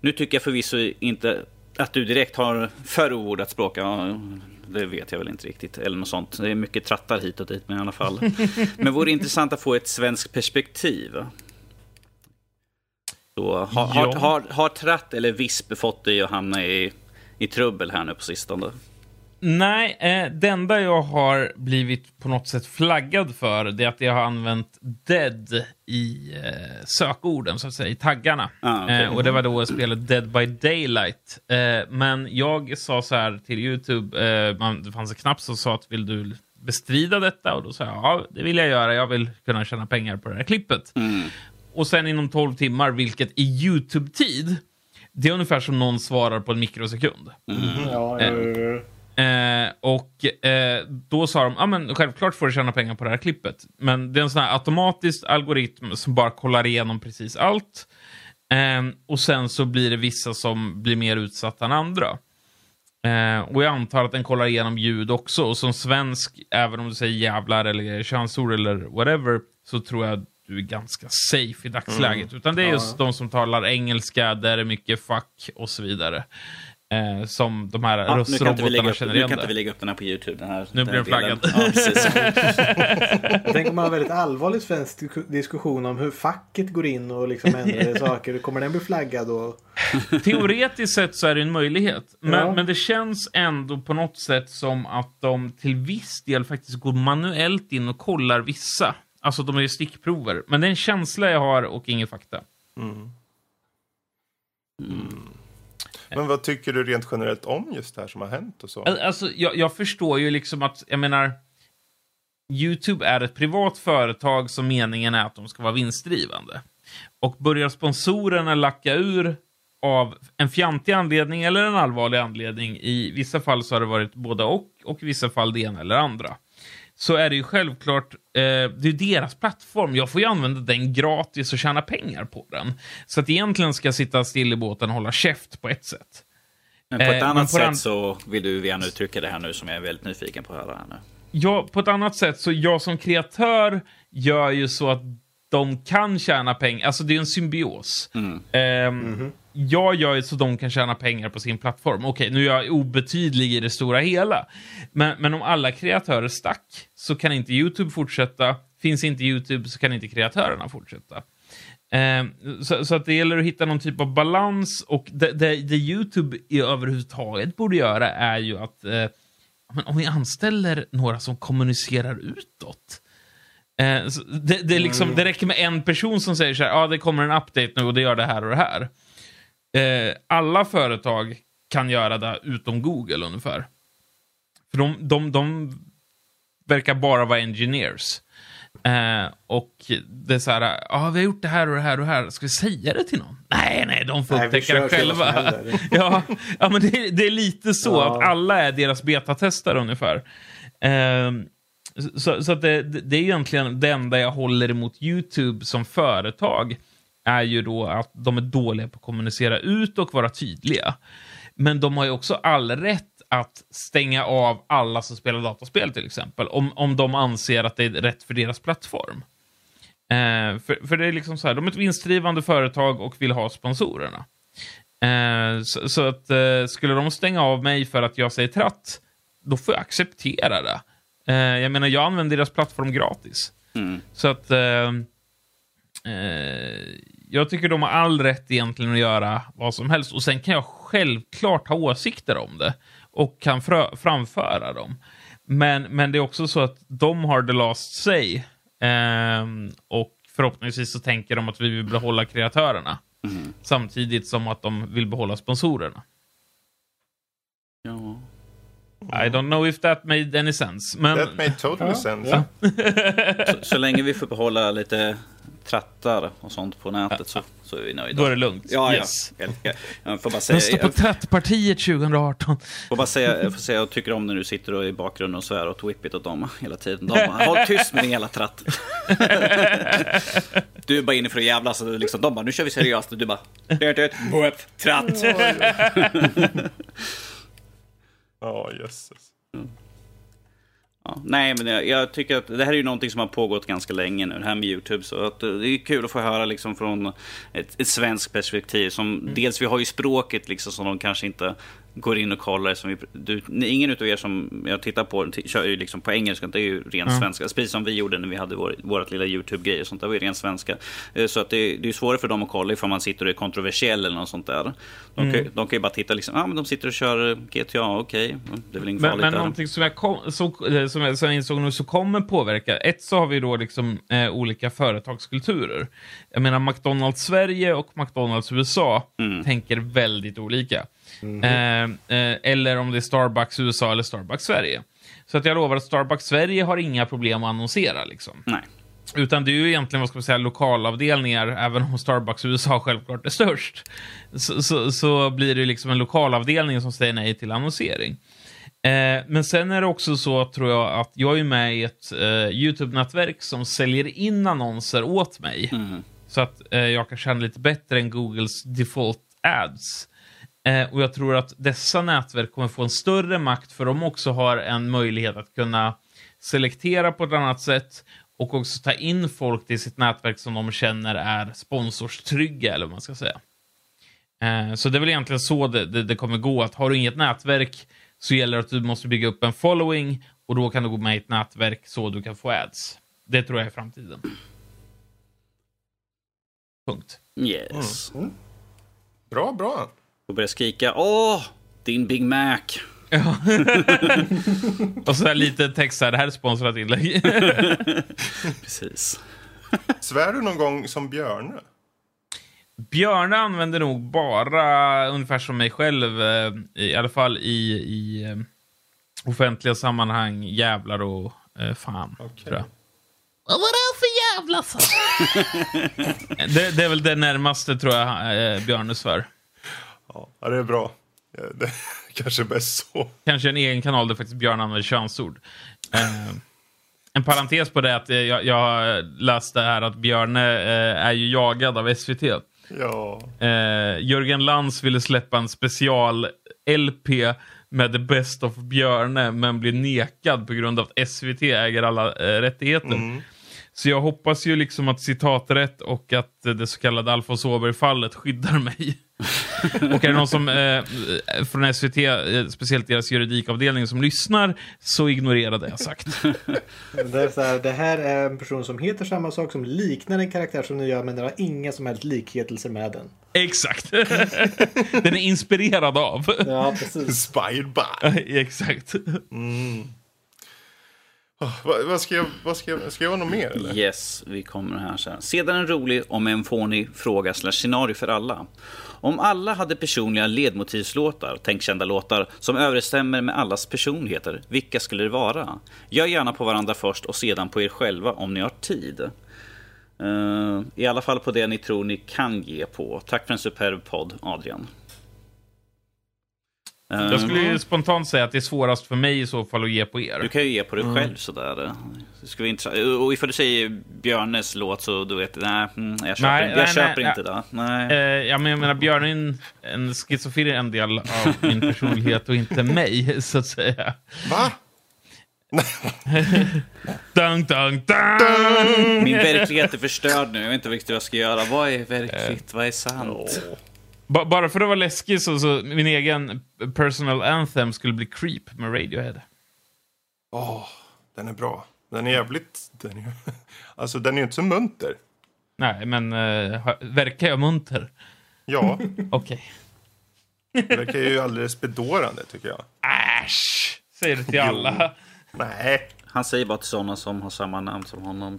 Nu tycker jag förvisso inte att du direkt har för ovårdat språk, ja, det vet jag väl inte riktigt, eller något sånt. Det är mycket trattar hit och dit, men i alla fall. Men vore intressant att få ett svenskt perspektiv. Så, har, har, har, har tratt eller visp fått dig att hamna i, i trubbel här nu på sistone? Nej, eh, det enda jag har blivit på något sätt flaggad för det är att jag har använt dead i eh, sökorden, så att säga, i taggarna. Ah, okej. eh, och det var då jag spelade Dead by Daylight. Eh, men jag sa så här till YouTube, eh, man, det fanns en knapp som sa att vill du bestrida detta? Och då sa jag ja, det vill jag göra. Jag vill kunna tjäna pengar på det här klippet. Och sen inom 12 timmar, vilket i YouTube-tid, det är ungefär som någon svarar på en mikrosekund. Ja, ja, ja, ja. Eh, och eh, då sa de, ja men självklart får du tjäna pengar på det här klippet. Men det är en sån här automatisk algoritm som bara kollar igenom precis allt. Eh, och sen så blir det vissa som blir mer utsatta än andra. Eh, och jag antar att den kollar igenom ljud också. Och som svensk, även om du säger jävlar eller könsord eller whatever, så tror jag du är ganska safe i dagsläget. Utan det är just de som talar engelska, där det är mycket fuck och så vidare. Eh, som de här Ja, nu kan inte vi lägga röstrobotarna upp, känner nu igen kan inte vi lägga upp den här på YouTube. Den här, Nu den blir den flaggad. Ja. (laughs) Tänk om man har väldigt allvarlig svensk disku- diskussion om hur facket går in och liksom ändrar (laughs) saker. Kommer den bli flaggad då? Teoretiskt sett så är det en möjlighet. Men, Ja. men det känns ändå på något sätt som att de till viss del faktiskt går manuellt in och kollar vissa. Alltså de är ju stickprover. Men det är en känsla jag har och ingen fakta. Men vad tycker du rent generellt om just det här som har hänt och så? Al- Alltså, jag, jag förstår ju liksom att, jag menar, YouTube är ett privat företag som meningen är att de ska vara vinstdrivande. Och börjar sponsorerna lacka ur av en fjantig anledning eller en allvarlig anledning, i vissa fall så har det varit både och, och i vissa fall det ena eller andra. Så är det ju självklart, eh, det är deras plattform. Jag får ju använda den gratis och tjäna pengar på den. Så att egentligen ska jag sitta still i båten och hålla käft på ett sätt. Men på ett Eh, annat på sätt så vill du gärna uttrycka det här nu som jag är väldigt nyfiken på att höra här nu. Ja, på ett annat sätt, så jag som kreatör gör ju så att de kan tjäna pengar. Alltså det är en symbios. Ehm, Jag gör så de kan tjäna pengar på sin plattform. Okej, nu är jag obetydlig i det stora hela. Men, men om alla kreatörer stack så kan inte YouTube fortsätta. Finns inte YouTube så kan inte kreatörerna fortsätta. Ehm, så, så att det gäller att hitta någon typ av balans och det, det, det YouTube i överhuvudtaget borde göra är ju att eh, om vi anställer några som kommunicerar utåt. Eh, det, det, liksom, det räcker med en person som säger så här, ja ah, det kommer en update nu och det gör det här och det här. Eh, alla företag kan göra det utom Google ungefär. För de, de, de verkar bara vara engineers. Eh, och det är så här, ja ah, vi har gjort det här och det här och det här, ska vi säga det till någon? Nej, nej, de får upptäcka det själva. (laughs) ja, ja, men det, är- det är lite så Ja. att alla är deras betatestare ungefär. Ehm, så så det, det är egentligen det enda jag håller emot YouTube som företag är ju då att de är dåliga på att kommunicera ut och vara tydliga. Men de har ju också all rätt att stänga av alla som spelar dataspel till exempel, om, om de anser att det är rätt för deras plattform. Eh, för, för det är liksom så här, de är ett vinstdrivande företag och vill ha sponsorerna. Eh, så, så att eh, skulle de stänga av mig för att jag säger tratt, då får jag acceptera det. Eh, jag menar, jag använder deras plattform gratis. Mm. Så att... Jag tycker de har all rätt egentligen att göra vad som helst. Och sen kan jag självklart ha åsikter om det och kan framföra dem. Men, men det är också så att de har the last say. Eh, och förhoppningsvis så tänker de att vi vill behålla kreatörerna. Mm. Samtidigt som att de vill behålla sponsorerna. Ja. I don't know if that made any sense. Men... That made total sense. Ja. (laughs) så, så, länge vi får behålla lite trattar och sånt på nätet så, så är vi nöjda. Då är det lugnt. Ja, yes. ja. Jag, jag får bara säga, Rösta på Trattpartiet 2018. Får bara säga, jag får säga jag tycker om när du sitter och i bakgrunden och svär åt Whippet åt dem hela tiden. De bara, håll tyst med din jävla tratt. (laughs) du är bara inne för att jävlas. Och liksom, de bara, nu kör vi seriöst. Och du bara, Whip, tratt. (laughs) Ja, oh, jösses. Mm. Ja, nej, men jag, jag, tycker att det här är ju någonting som har pågått ganska länge nu, det här med YouTube. Så att, det är kul att få höra liksom från ett, ett svenskt perspektiv. Som, mm. Dels vi har ju språket liksom som de kanske inte går in och kollar. Som vi, du, ingen av er som jag tittar på kör ju liksom på engelska, det är ju ren mm. svenska. Precis som vi gjorde när vi hade vår, vårt lilla YouTube-grej och sånt, det var ju ren svenska. Eh, så att det, det är svårare för dem att kolla ifall man sitter och är kontroversiell eller något sånt där. De, mm. kan, de kan ju bara titta liksom, ah, men de sitter och kör GTA, okej, okay. det är väl inget men, farligt Men där. någonting som jag, kom, så, eh, som, jag, som jag insåg nu så kommer påverka, ett så har vi då liksom eh, olika företagskulturer. Jag menar McDonalds Sverige och McDonalds USA mm. tänker väldigt olika. Mm. Eh, eh, eller om det är Starbucks USA eller Starbucks Sverige. Så att jag lovar att Starbucks Sverige har inga problem att annonsera. Liksom. Nej. Utan det är ju egentligen vad ska man säga, lokalavdelningar, även om Starbucks USA självklart är störst. Så, så, så blir det liksom en lokalavdelning som säger nej till annonsering. Eh, men sen är det också så, tror jag, att jag är med i ett eh, YouTube-nätverk som säljer in annonser åt mig. Mm. Så att eh, jag kan känna lite bättre än Googles default ads. Eh, och jag tror att dessa nätverk kommer få en större makt för de också har en möjlighet att kunna selektera på ett annat sätt och också ta in folk till sitt nätverk som de känner är sponsorstrygga, eller vad man ska säga. Eh, så det är väl egentligen så det, det, det, kommer gå, att har du inget nätverk så gäller det att du måste bygga upp en following och då kan du gå med i ett nätverk så du kan få ads. Det tror jag är framtiden. Punkt. Yes. Mm. Bra, bra och börjar skrika Åh, din Big Mac. Ja. (laughs) och så här lite text här, det här är sponsrat inlägg. (laughs) Precis. Svär du någon gång som Björne? Björne använder nog bara ungefär som mig själv, eh, i alla fall i, i eh, offentliga sammanhang, jävlar och eh, fan. Okay. Tror jag. Vad var det för jävla så? (laughs) det, det, är väl det närmaste tror jag Björne svär. Ja, det är bra. Det (laughs) kanske är bäst så. Kanske en egen kanal där faktiskt Björn använder könsord. Eh, en parentes på det är att jag, jag läste här att Björne eh, är ju jagad av SVT. Ja. Eh, Jörgen Lantz ville släppa en special LP med The Best of Björne men blir nekad på grund av att SVT äger alla eh, rättigheter. Mm. Så jag hoppas ju liksom att citaträtt och att det så kallade Alfons Åberg-fallet skyddar mig. (laughs) och är det någon som eh, från SVT, eh, speciellt deras juridikavdelning, som lyssnar, så ignorera det jag sagt. (laughs) det, är så här, det här är en person som heter samma sak, som liknar en karaktär som ni gör, men den har inga som helst likheter med den. Exakt. (laughs) den är inspirerad av. ja, precis. Inspired by. Exakt. Mm. Oh, vad, vad, ska jag, vad ska jag, ska jag något mer eller? Yes, vi kommer här sen. Sedan en rolig, om en fånig, fråga slash scenario för alla. Om alla hade personliga ledmotivslåtar, tänk kända låtar, som överensstämmer med allas personligheter, vilka skulle det vara? Gör gärna på varandra först och sedan på er själva om ni har tid. Uh, I alla fall på det ni tror ni kan ge på. Tack för en superb podd, Adrian. Jag skulle ju spontant säga att det är svårast för mig i så fall att ge på er. Du kan ju ge på dig mm. själv sådär. Det skulle vara Och ifall du säger Björnes låt så du vet, nej, mm, jag köper, nej, inte, jag nej, köper nej, inte det. Nej. Uh, ja, men jag menar, Björn är en, en schizofren del av min personlighet och inte mig, (laughs) så att säga. Va? (laughs) dun, dun, dun. Min verklighet är förstörd nu. Jag vet inte riktigt vad jag ska göra. Vad är verkligt? Uh. Vad är sant? Oh. Bara för att vara läskig så, så min egen personal anthem skulle bli Creep med Radiohead. Åh, oh, den är bra. Den är jävligt... Den är, (laughs) alltså, den är ju inte så munter. Nej, men uh, verkar jag munter? Ja, (laughs) Okej. det verkar ju alldeles bedårande tycker jag. Äsch! Säger det till (laughs) alla. Nej, Han säger bara till sådana som har samma namn som honom.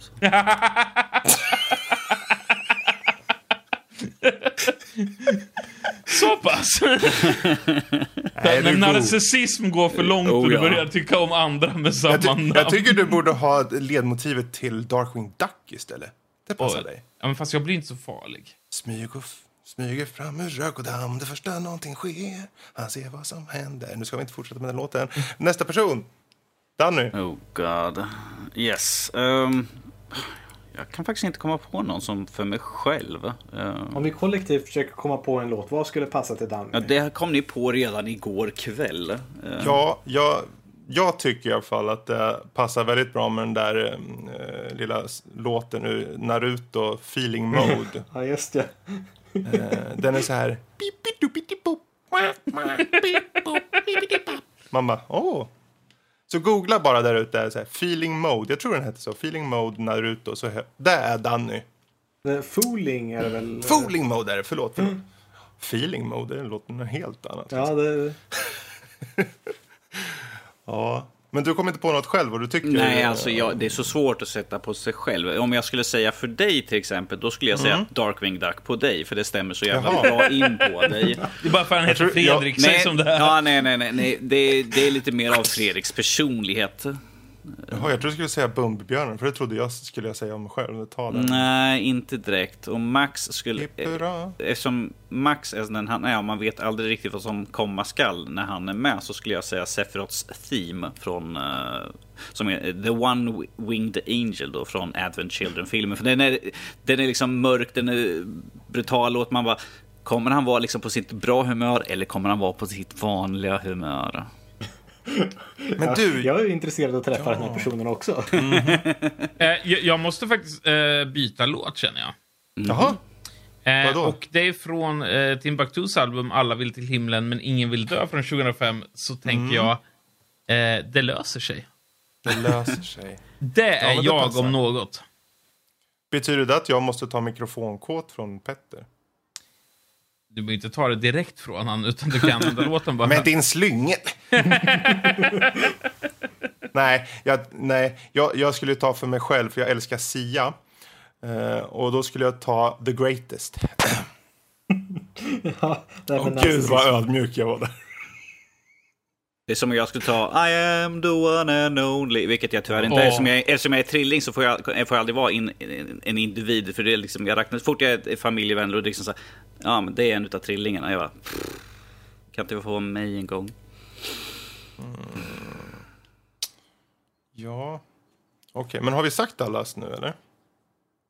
Så. Pass! (laughs) Nej, När du narcissism går för långt och Oh, du ja. börjar tycka om andra med samma jag, namn. jag tycker du borde ha ledmotivet till Darkwing Duck istället. Det passar Och- dig. Ja, men fast jag blir inte så farlig. Smyg och smyger fram ur rök och damm det första någonting sker. Han ser vad som händer. Nu ska vi inte fortsätta med den låten. Nästa person. Danny. Oh god. Yes. ehm, jag kan faktiskt inte komma på någon som för mig själv. Ehm, Om vi kollektivt försöker komma på en låt, vad skulle passa till Danny? ja, det kom ni på redan igår kväll. Ehm, Ja, jag, jag tycker i alla fall att det passar väldigt bra med den där eh, lilla låten ur Naruto, Feeling Mode. (laughs) Ja, just det. Eh, den är så här... (laughs) Man bara, åh. Så googla bara där ute, så här, Feeling Mode. Jag tror den heter så. Feeling Mode Naruto. Så där är Danny. Fooling är det väl? Fooling Mode är det, förlåt. förlåt. Feeling Mode, det låter något helt annat. Ja, det... (laughs) Ja. Men du kom inte på något själv vad du tycker? Nej, alltså jag, det är så svårt att sätta på sig själv. Om jag skulle säga för dig till exempel, då skulle jag säga Darkwing Duck på dig, för det stämmer så jävla Jaha. bra in på (laughs) dig. Det är bara för att han heter Fredrik, säg som det är. ja, nej, nej, nej, nej. Det, det är lite mer av Fredriks personlighet. Jaha, jag trodde du skulle säga Bumbibjörnen, för det trodde jag skulle jag säga om mig själv. Ta den. Nej, inte direkt. Och Max skulle... Hippura. Eftersom Max är den han är och man vet aldrig riktigt vad som komma skall när han är med så skulle jag säga Sephiroths Theme från eh, som är The One Winged Angel då från Advent Children-filmen. För den är, den är liksom mörk, den är brutal och man bara Kommer han vara liksom på sitt bra humör eller kommer han vara på sitt vanliga humör? (laughs) Men du, Jag är intresserad av att träffa den här personen också. (laughs) Eh, jag, måste faktiskt eh, byta låt, känner jag. jaha? Eh, Vadå? och det är från eh, Timbuktus album Alla vill till himlen men ingen vill dö från 2005. Så tänker jag, eh, det löser sig. Det löser sig. Det är men det jag passar. om något. Betyder det att jag måste ta mikrofonkåt från Petter? Du behöver inte ta det direkt från han, utan du kan (laughs) använda låten bara. Men din slynge! (laughs) nej, jag, nej jag, jag skulle ta för mig själv, för jag älskar Sia. Eh, och då skulle jag ta The Greatest. (laughs) ja, Åh med gud vad ödmjuk jag var där. Det är som om jag skulle ta I am the one and only, vilket jag tyvärr inte är. Åh. Eftersom jag, eftersom jag är trilling så får jag, får jag aldrig vara in, en, en individ. För det är liksom, jag räknar, så fort jag är familjevän, då är det liksom så här, ja men det är en utav trillingarna. Jag bara, pff, kan inte få vara mig en gång? Ja, okej. Men har vi sagt allas nu eller?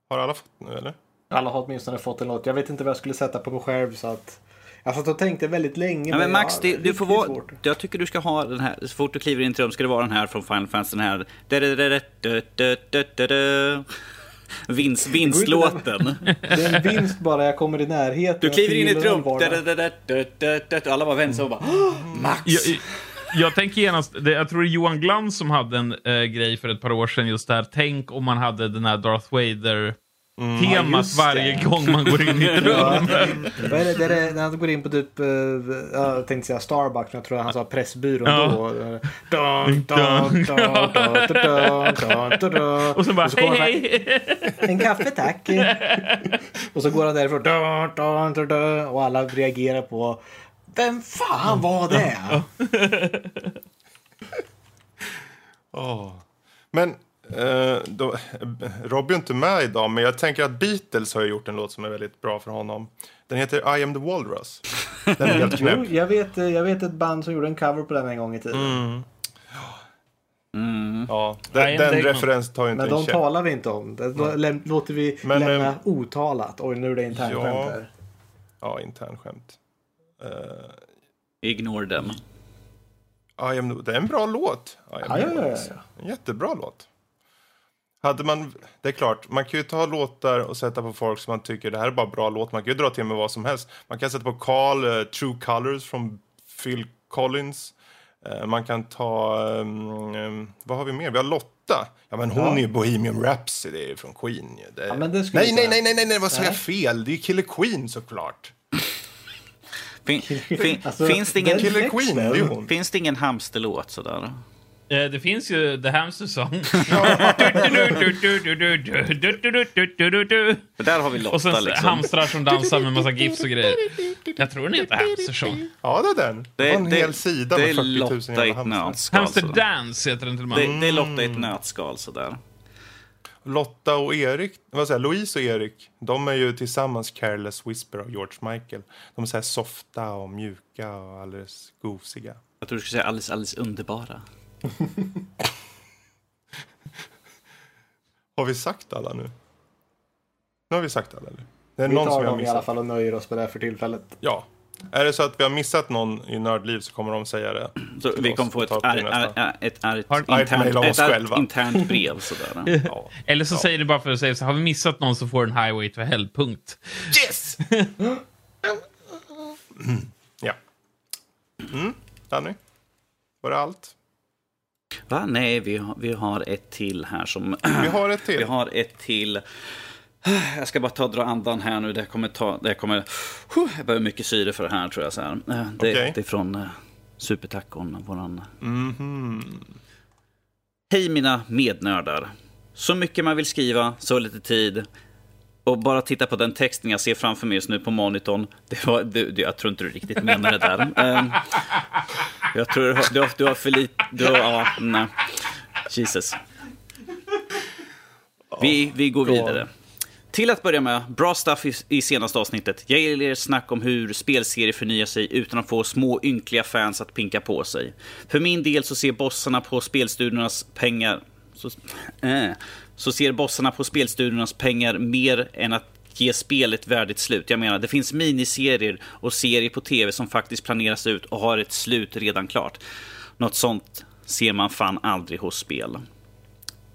Har alla fått nu eller? Alla har åtminstone fått en låt. Jag vet inte vad jag skulle sätta på mig själv så att... Jag satt och tänkte väldigt länge. Ja, men Max, jag- det, du får vara, jag tycker du ska ha den här, så fort du kliver in i ett rum ska det vara den här från Final Fantasy, den här... Vinst, vinstlåten. Det är en vinst bara jag kommer i närheten. Du kliver in i ett rum, alla bara vänder sig och bara "Åh, Max! Jag, jag tänker genast, jag tror det är Johan Glans som hade en eh, grej för ett par år sedan just där. Tänk om man hade den här Darth Vader-temat Ja, just varje det. gång man går in i ett (laughs) rum. Är det, det det, när han går in på typ, eh, jag tänkte säga Starbucks, men jag tror han sa Pressbyrån Ja. då. Och så bara, så hej han hej! En kaffe tack. (laughs) och så går han därifrån. Dun, dun, dun, dun, och alla reagerar på Vem fan var det? Åh. Men eh, då, Robbie är inte med idag, men jag tänker att Beatles har gjort en låt som är väldigt bra för honom. Den heter I am the Walrus. Den är helt (laughs) knäpp. Jo, jag, vet, jag vet ett band som gjorde en cover på den en gång i tiden. Mm. Mm. Ja, den, den referensen tar ju inte Men en de käpp. talar vi inte om. Det läm- låter vi Men, lämna eh, otalat. Oj, nu är det internskämt ja. här. Ja, internskämt. Uh, Ignore them. I am the, det är en bra låt. I am Ja, ja, ja, ja. En jättebra låt. Hade man, det är klart, man kan ju ta låtar och sätta på folk som man tycker det här är bara bra låt. Man kan ju dra till med vad som helst. Man kan sätta på Carl, eh, True Colors från Phil Collins. Eh, man kan ta... Um, um, vad har vi mer? Vi har Lotta. Ja, men hon Ja. är ju Bohemian Rhapsody från Queen. ju. Det... Ja, men det skulle nej, nej, säga. nej, nej, nej, nej, vad sa jag Nej. fel? Det är ju Killer Queen såklart. Fin, fin, Alltså, finns, det ingen, Killer Queen, det är hon. finns det ingen hamsterlåt sådär? Eh, Det finns ju The Hamster Song. (laughs) Där har vi Lotta Och sen liksom. hamstrar som dansar med massa gifs och grejer. Jag tror den heter Hamster Song. Ja, det är den. Det, var en hel sida med är 40 000 Lotta jävla hamstrar. nötskal. Hamster. Dance heter den till och med. Det, det är Lotta i ett nötskal sådär. Lotta och Erik, vad säger Louise och Erik, de är ju tillsammans Careless Whisper av George Michael. De är så här softa och mjuka och alldeles gosiga. Jag tror du skulle säga alldeles, alldeles underbara. (laughs) Har vi sagt alla nu? Nu har vi sagt alla. Eller? Det är Vi någon som tar vi har dem i alla fall och nöjer oss med det för tillfället. Ja. Är det så att vi har missat någon i Nördliv så kommer de säga det. (clears throat) Så vi kommer få ett, ar, ar, ett, ar, ett, internt, ett, själva. internt brev sådär. (laughs) Ja. Eller så säger du bara för att säga så har vi missat någon så får en highway to hell, punkt. Yes! (laughs) ja. Mm, Danny? Var det allt? Va? Nej, vi har, vi har ett till här som... (clears throat) Vi har ett till. (clears throat) Vi har ett till. (clears throat) Jag ska bara ta och dra andan här nu. Det kommer ta... Det kommer... Jag behöver mycket syre för det här tror jag. Så här. Eh, Det, Okej. det är från uh, Supertacon, våran... Mhm. Hej mina mednördar. Så mycket man vill skriva, så lite tid. Och bara titta på den texten jag ser framför mig just nu på monitorn. Det var, det, det, jag tror inte du riktigt menar det där. Ehm, jag tror du har, du har, du har för lite... Du har, ja, nej. Jesus. Vi, vi går vidare. Till att börja med, bra stuff i, i senaste avsnittet. Jag gillar snack om hur spelserier förnyar sig utan att få små ynkliga fans att pinka på sig. För min del så ser bossarna på spelstudiornas pengar... Så, äh, så ser bossarna på spelstudiornas pengar mer än att ge spel ett värdigt slut. Jag menar, det finns miniserier och serier på tv som faktiskt planeras ut och har ett slut redan klart. Något sånt ser man fan aldrig hos spel.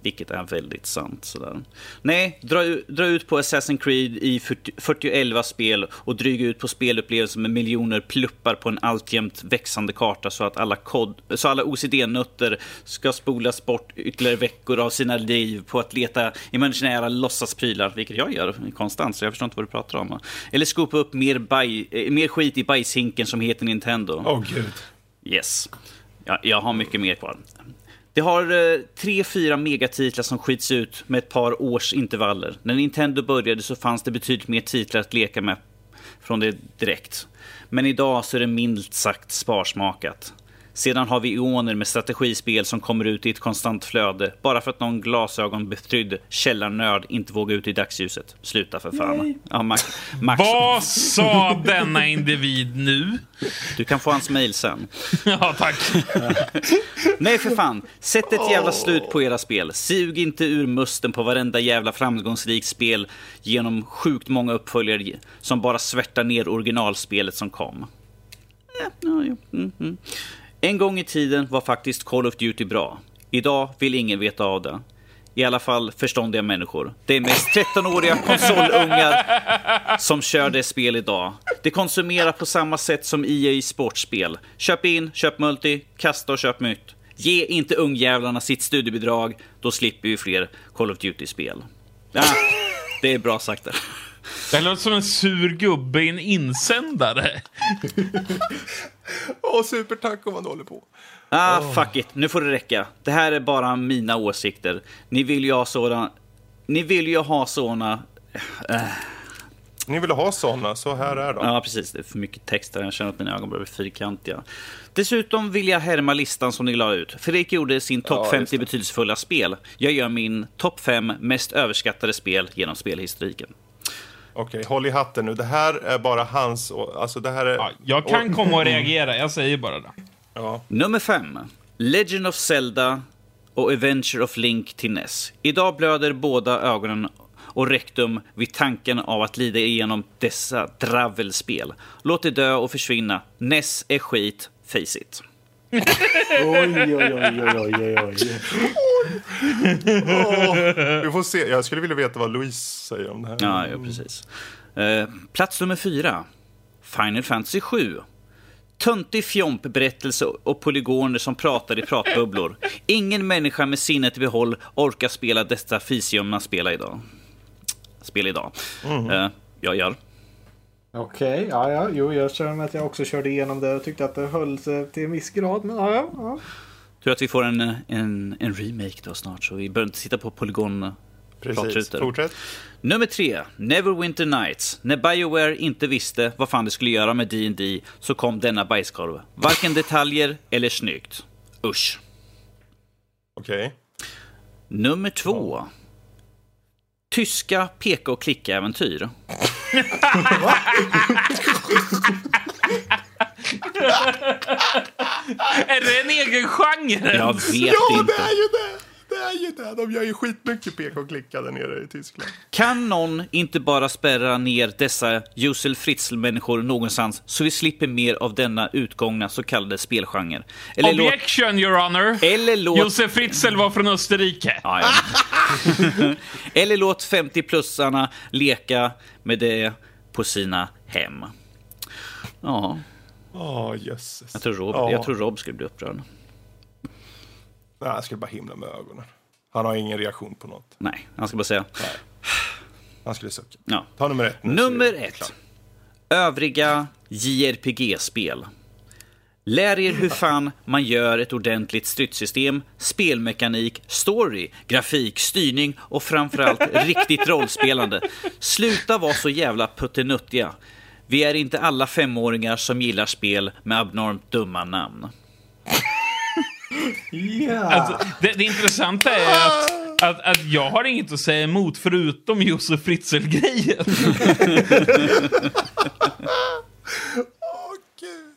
Vilket är väldigt sant. Sådär. Nej, dra, dra ut på Assassin's Creed i 40, 40 spel och dryga ut på spelupplevelser med miljoner pluppar på en alltjämt växande karta så att alla, kod, så alla OCD-nötter ska spolas bort ytterligare veckor av sina liv på att leta imaginära låtsasprylar, vilket jag gör konstant, så jag förstår inte vad du pratar om. Eller skopa upp mer, baj, eh, mer skit i bajshinken som heter Nintendo. Åh gud. Yes. Ja, jag har mycket mer kvar. Det har eh, tre, fyra megatitlar som skits ut med ett par års intervaller. När Nintendo började så fanns det betydligt mer titlar att leka med från det direkt. Men idag så är det minst sagt sparsmakat. Sedan har vi ioner med strategispel som kommer ut i ett konstant flöde bara för att någon glasögonbetrydd källarnörd inte vågar ut i dagsljuset. Sluta för fan. Ja, Max, Max, Vad sa denna individ nu? du kan få hans mail sen. (laughs) Ja, tack. (laughs) Nej för fan, sätt ett jävla slut på era spel. Sug inte ur musten på varenda jävla framgångsrikt spel genom sjukt många uppföljare som bara svärtar ner originalspelet som kom. Ja, ja, ja. Mm, mm. En gång i tiden var faktiskt Call of Duty bra. Idag vill ingen veta av det. I alla fall förståndiga människor. Det är mest 13-åriga (laughs) konsolungar som kör det spel idag. Det konsumerar på samma sätt som EA sportspel. Köp in, köp multi, kasta och köp nytt. Ge inte ungjävlarna sitt studiebidrag, då slipper vi fler Call of Duty-spel. Ja, det är bra sagt där. Det låter som en sur gubbe i en insändare. (laughs) Åh, supertaco vad du håller på. Ah, fuck it. Nu får det räcka. Det här är bara mina åsikter. Ni vill ju ha sådana... Ni vill ju ha såna... Ni vill ha såna, så här är de. Ja, precis. Det är för mycket text där. Jag känner att mina ögon börjar bli fyrkantiga. Dessutom vill jag härma listan som ni la ut. Fredrik gjorde sin topp Ja, 50 just det. betydelsefulla spel. Jag gör min topp 5 mest överskattade spel genom spelhistoriken. Okej, håll i hatten nu. Det här är bara hans... Alltså det här är... Ja, jag kan komma och reagera, jag säger bara det. Ja. Nummer 5. Legend of Zelda och Adventure of Link till NES. Idag blöder båda ögonen och rektum vid tanken av att lida igenom dessa dravelspel. Låt det dö och försvinna. NES är skit, face it. Oj, oj, oj, oj, oj, oj, oj. Vi får se. Jag skulle vilja veta vad Louise säger om det här. Ja, ja precis. Eh, plats nummer 4. Final Fantasy 7. Töntig fjompberättelse och polygoner som pratar i pratbubblor. Ingen människa med sinnet i behåll orkar spela detta fisium spel idag. Spel idag. Eh, jag gör. Okej, ja, ja, jo, jag känner med att jag också körde igenom det och tyckte att det höll sig till en viss grad, men ja, ja. Tror att vi får en, en, en remake då snart, så vi behöver inte sitta på polygon Precis. Fortsätt. Nummer tre, Neverwinter Nights. När Bioware inte visste vad fan de skulle göra med D&D så kom denna bajskorv. Varken detaljer eller snyggt. Usch. Okej. Nummer två. Tyska peka och klicka-äventyr. Är det en egen genre? Jag vet Ja, inte. det är ju det! Det är ju det! De gör ju skitmycket peka och klicka där nere i Tyskland. Kan någon inte bara spärra ner dessa Jusel Fritzl-människor någonstans så vi slipper mer av denna utgångna så kallade spelgenre? Eller låt... Objection, your honor. Eller låt... Josef Fritzl var från Österrike. Ja, ja. (laughs) Eller låt 50-plussarna leka med det på sina hem. Ja, Åh, jösses. jag tror Rob, Ja. jag tror Rob skulle bli upprörd. Nej, jag skulle bara himla med ögonen. Han har ingen reaktion på något. Nej, han ska bara säga. Han skulle sucka. Ja. Ta nummer ett. nu, Nummer ett. Övriga JRPG-spel. Lär er hur fan man gör ett ordentligt stridssystem, spelmekanik, story, grafik, styrning och framförallt (laughs) riktigt rollspelande. Sluta vara så jävla puttenuttiga. Vi är inte alla femåringar som gillar spel med abnormt dumma namn. Ja. Alltså, det, det intressanta är att, att, att jag har inget att säga emot förutom Josef Fritzl-grejen. Åh, gud.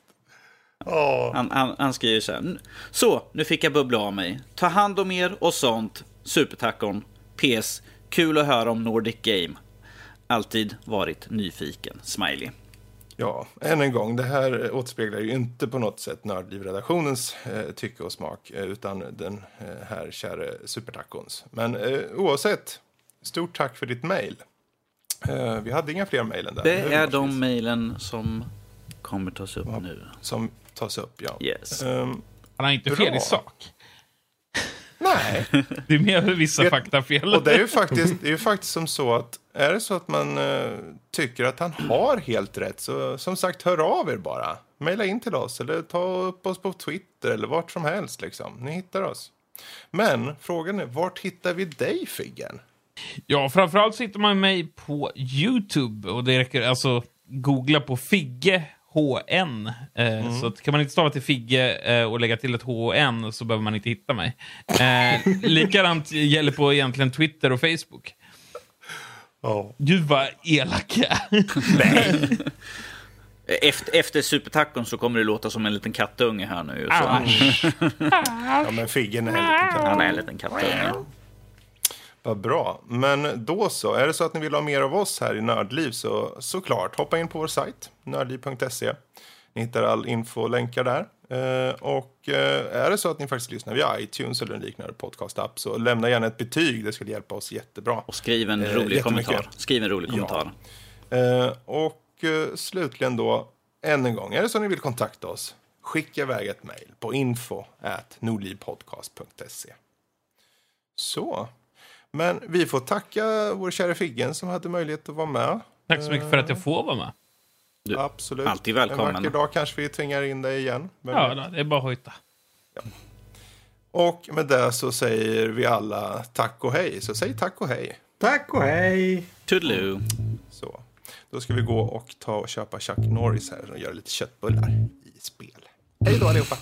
Åh, Han, han, han skriver så här. Så, nu fick jag bubbla av mig. Ta hand om er och sånt. Supertacon. PS. Kul att höra om Nordic Game. Alltid varit nyfiken. Smiley. Ja, än en gång, det här återspeglar ju inte på något sätt Nördlivredaktionens eh, tycke och smak, eh, utan den eh, här käre supertacons. Men eh, oavsett, stort tack för ditt mejl. Eh, vi hade inga fler mejl än där. Det hur, är de mejlen som kommer tas upp nu. som tas upp, ja. Yes. Ehm, Han har inte Bra. fel i sak. nej, (laughs) Det är mer vissa faktafel. och det är ju faktiskt, det är ju faktiskt som så att är det så att man eh, tycker att han har helt rätt så som sagt hör av er bara. Maila in till oss eller ta upp oss på Twitter eller vart som helst liksom. Ni hittar oss. Men frågan är, vart hittar vi dig Figgen? Ja, framförallt så hittar man mig på YouTube och det räcker alltså googla på Figge HN. Eh, Så att kan man inte stava till Figge eh, och lägga till ett HN så behöver man inte hitta mig. Eh, (laughs) likadant gäller på egentligen Twitter och Facebook. Ja. Gud vad elaka. (laughs) Efter, efter supertacon så kommer det låta som en liten kattunge här nu. Så. Ja, men Figgen är en liten katt. Han är en liten kattunge. Vad bra. Men då så, är det så att ni vill ha mer av oss här i Nördliv så såklart hoppa in på vår sajt, nördliv.se. Ni hittar all info och länkar där. Eh, och eh, är det så att ni faktiskt lyssnar via iTunes eller en liknande podcast-app så lämna gärna ett betyg, det skulle hjälpa oss jättebra. Och skriv en Eh, rolig kommentar. Skriv en rolig kommentar. Eh, och slutligen då, än en gång, är det så att ni vill kontakta oss, skicka iväg ett mejl på info at nordlivpodcast.se. Så, men vi får tacka vår kära Figgen som hade möjlighet att vara med. Tack så mycket för att jag får vara med. Du, Absolut. alltid välkommen. En vacker dag kanske vi tvingar in dig igen. Men- Ja, det är bara att hojta. Och med det så säger vi alla tack och hej. Så säg tack och hej. Tack och hej! Toodaloo. Så. Då ska vi gå och ta och köpa Chuck Norris här och göra lite köttbullar i spel. Hej då allihopa!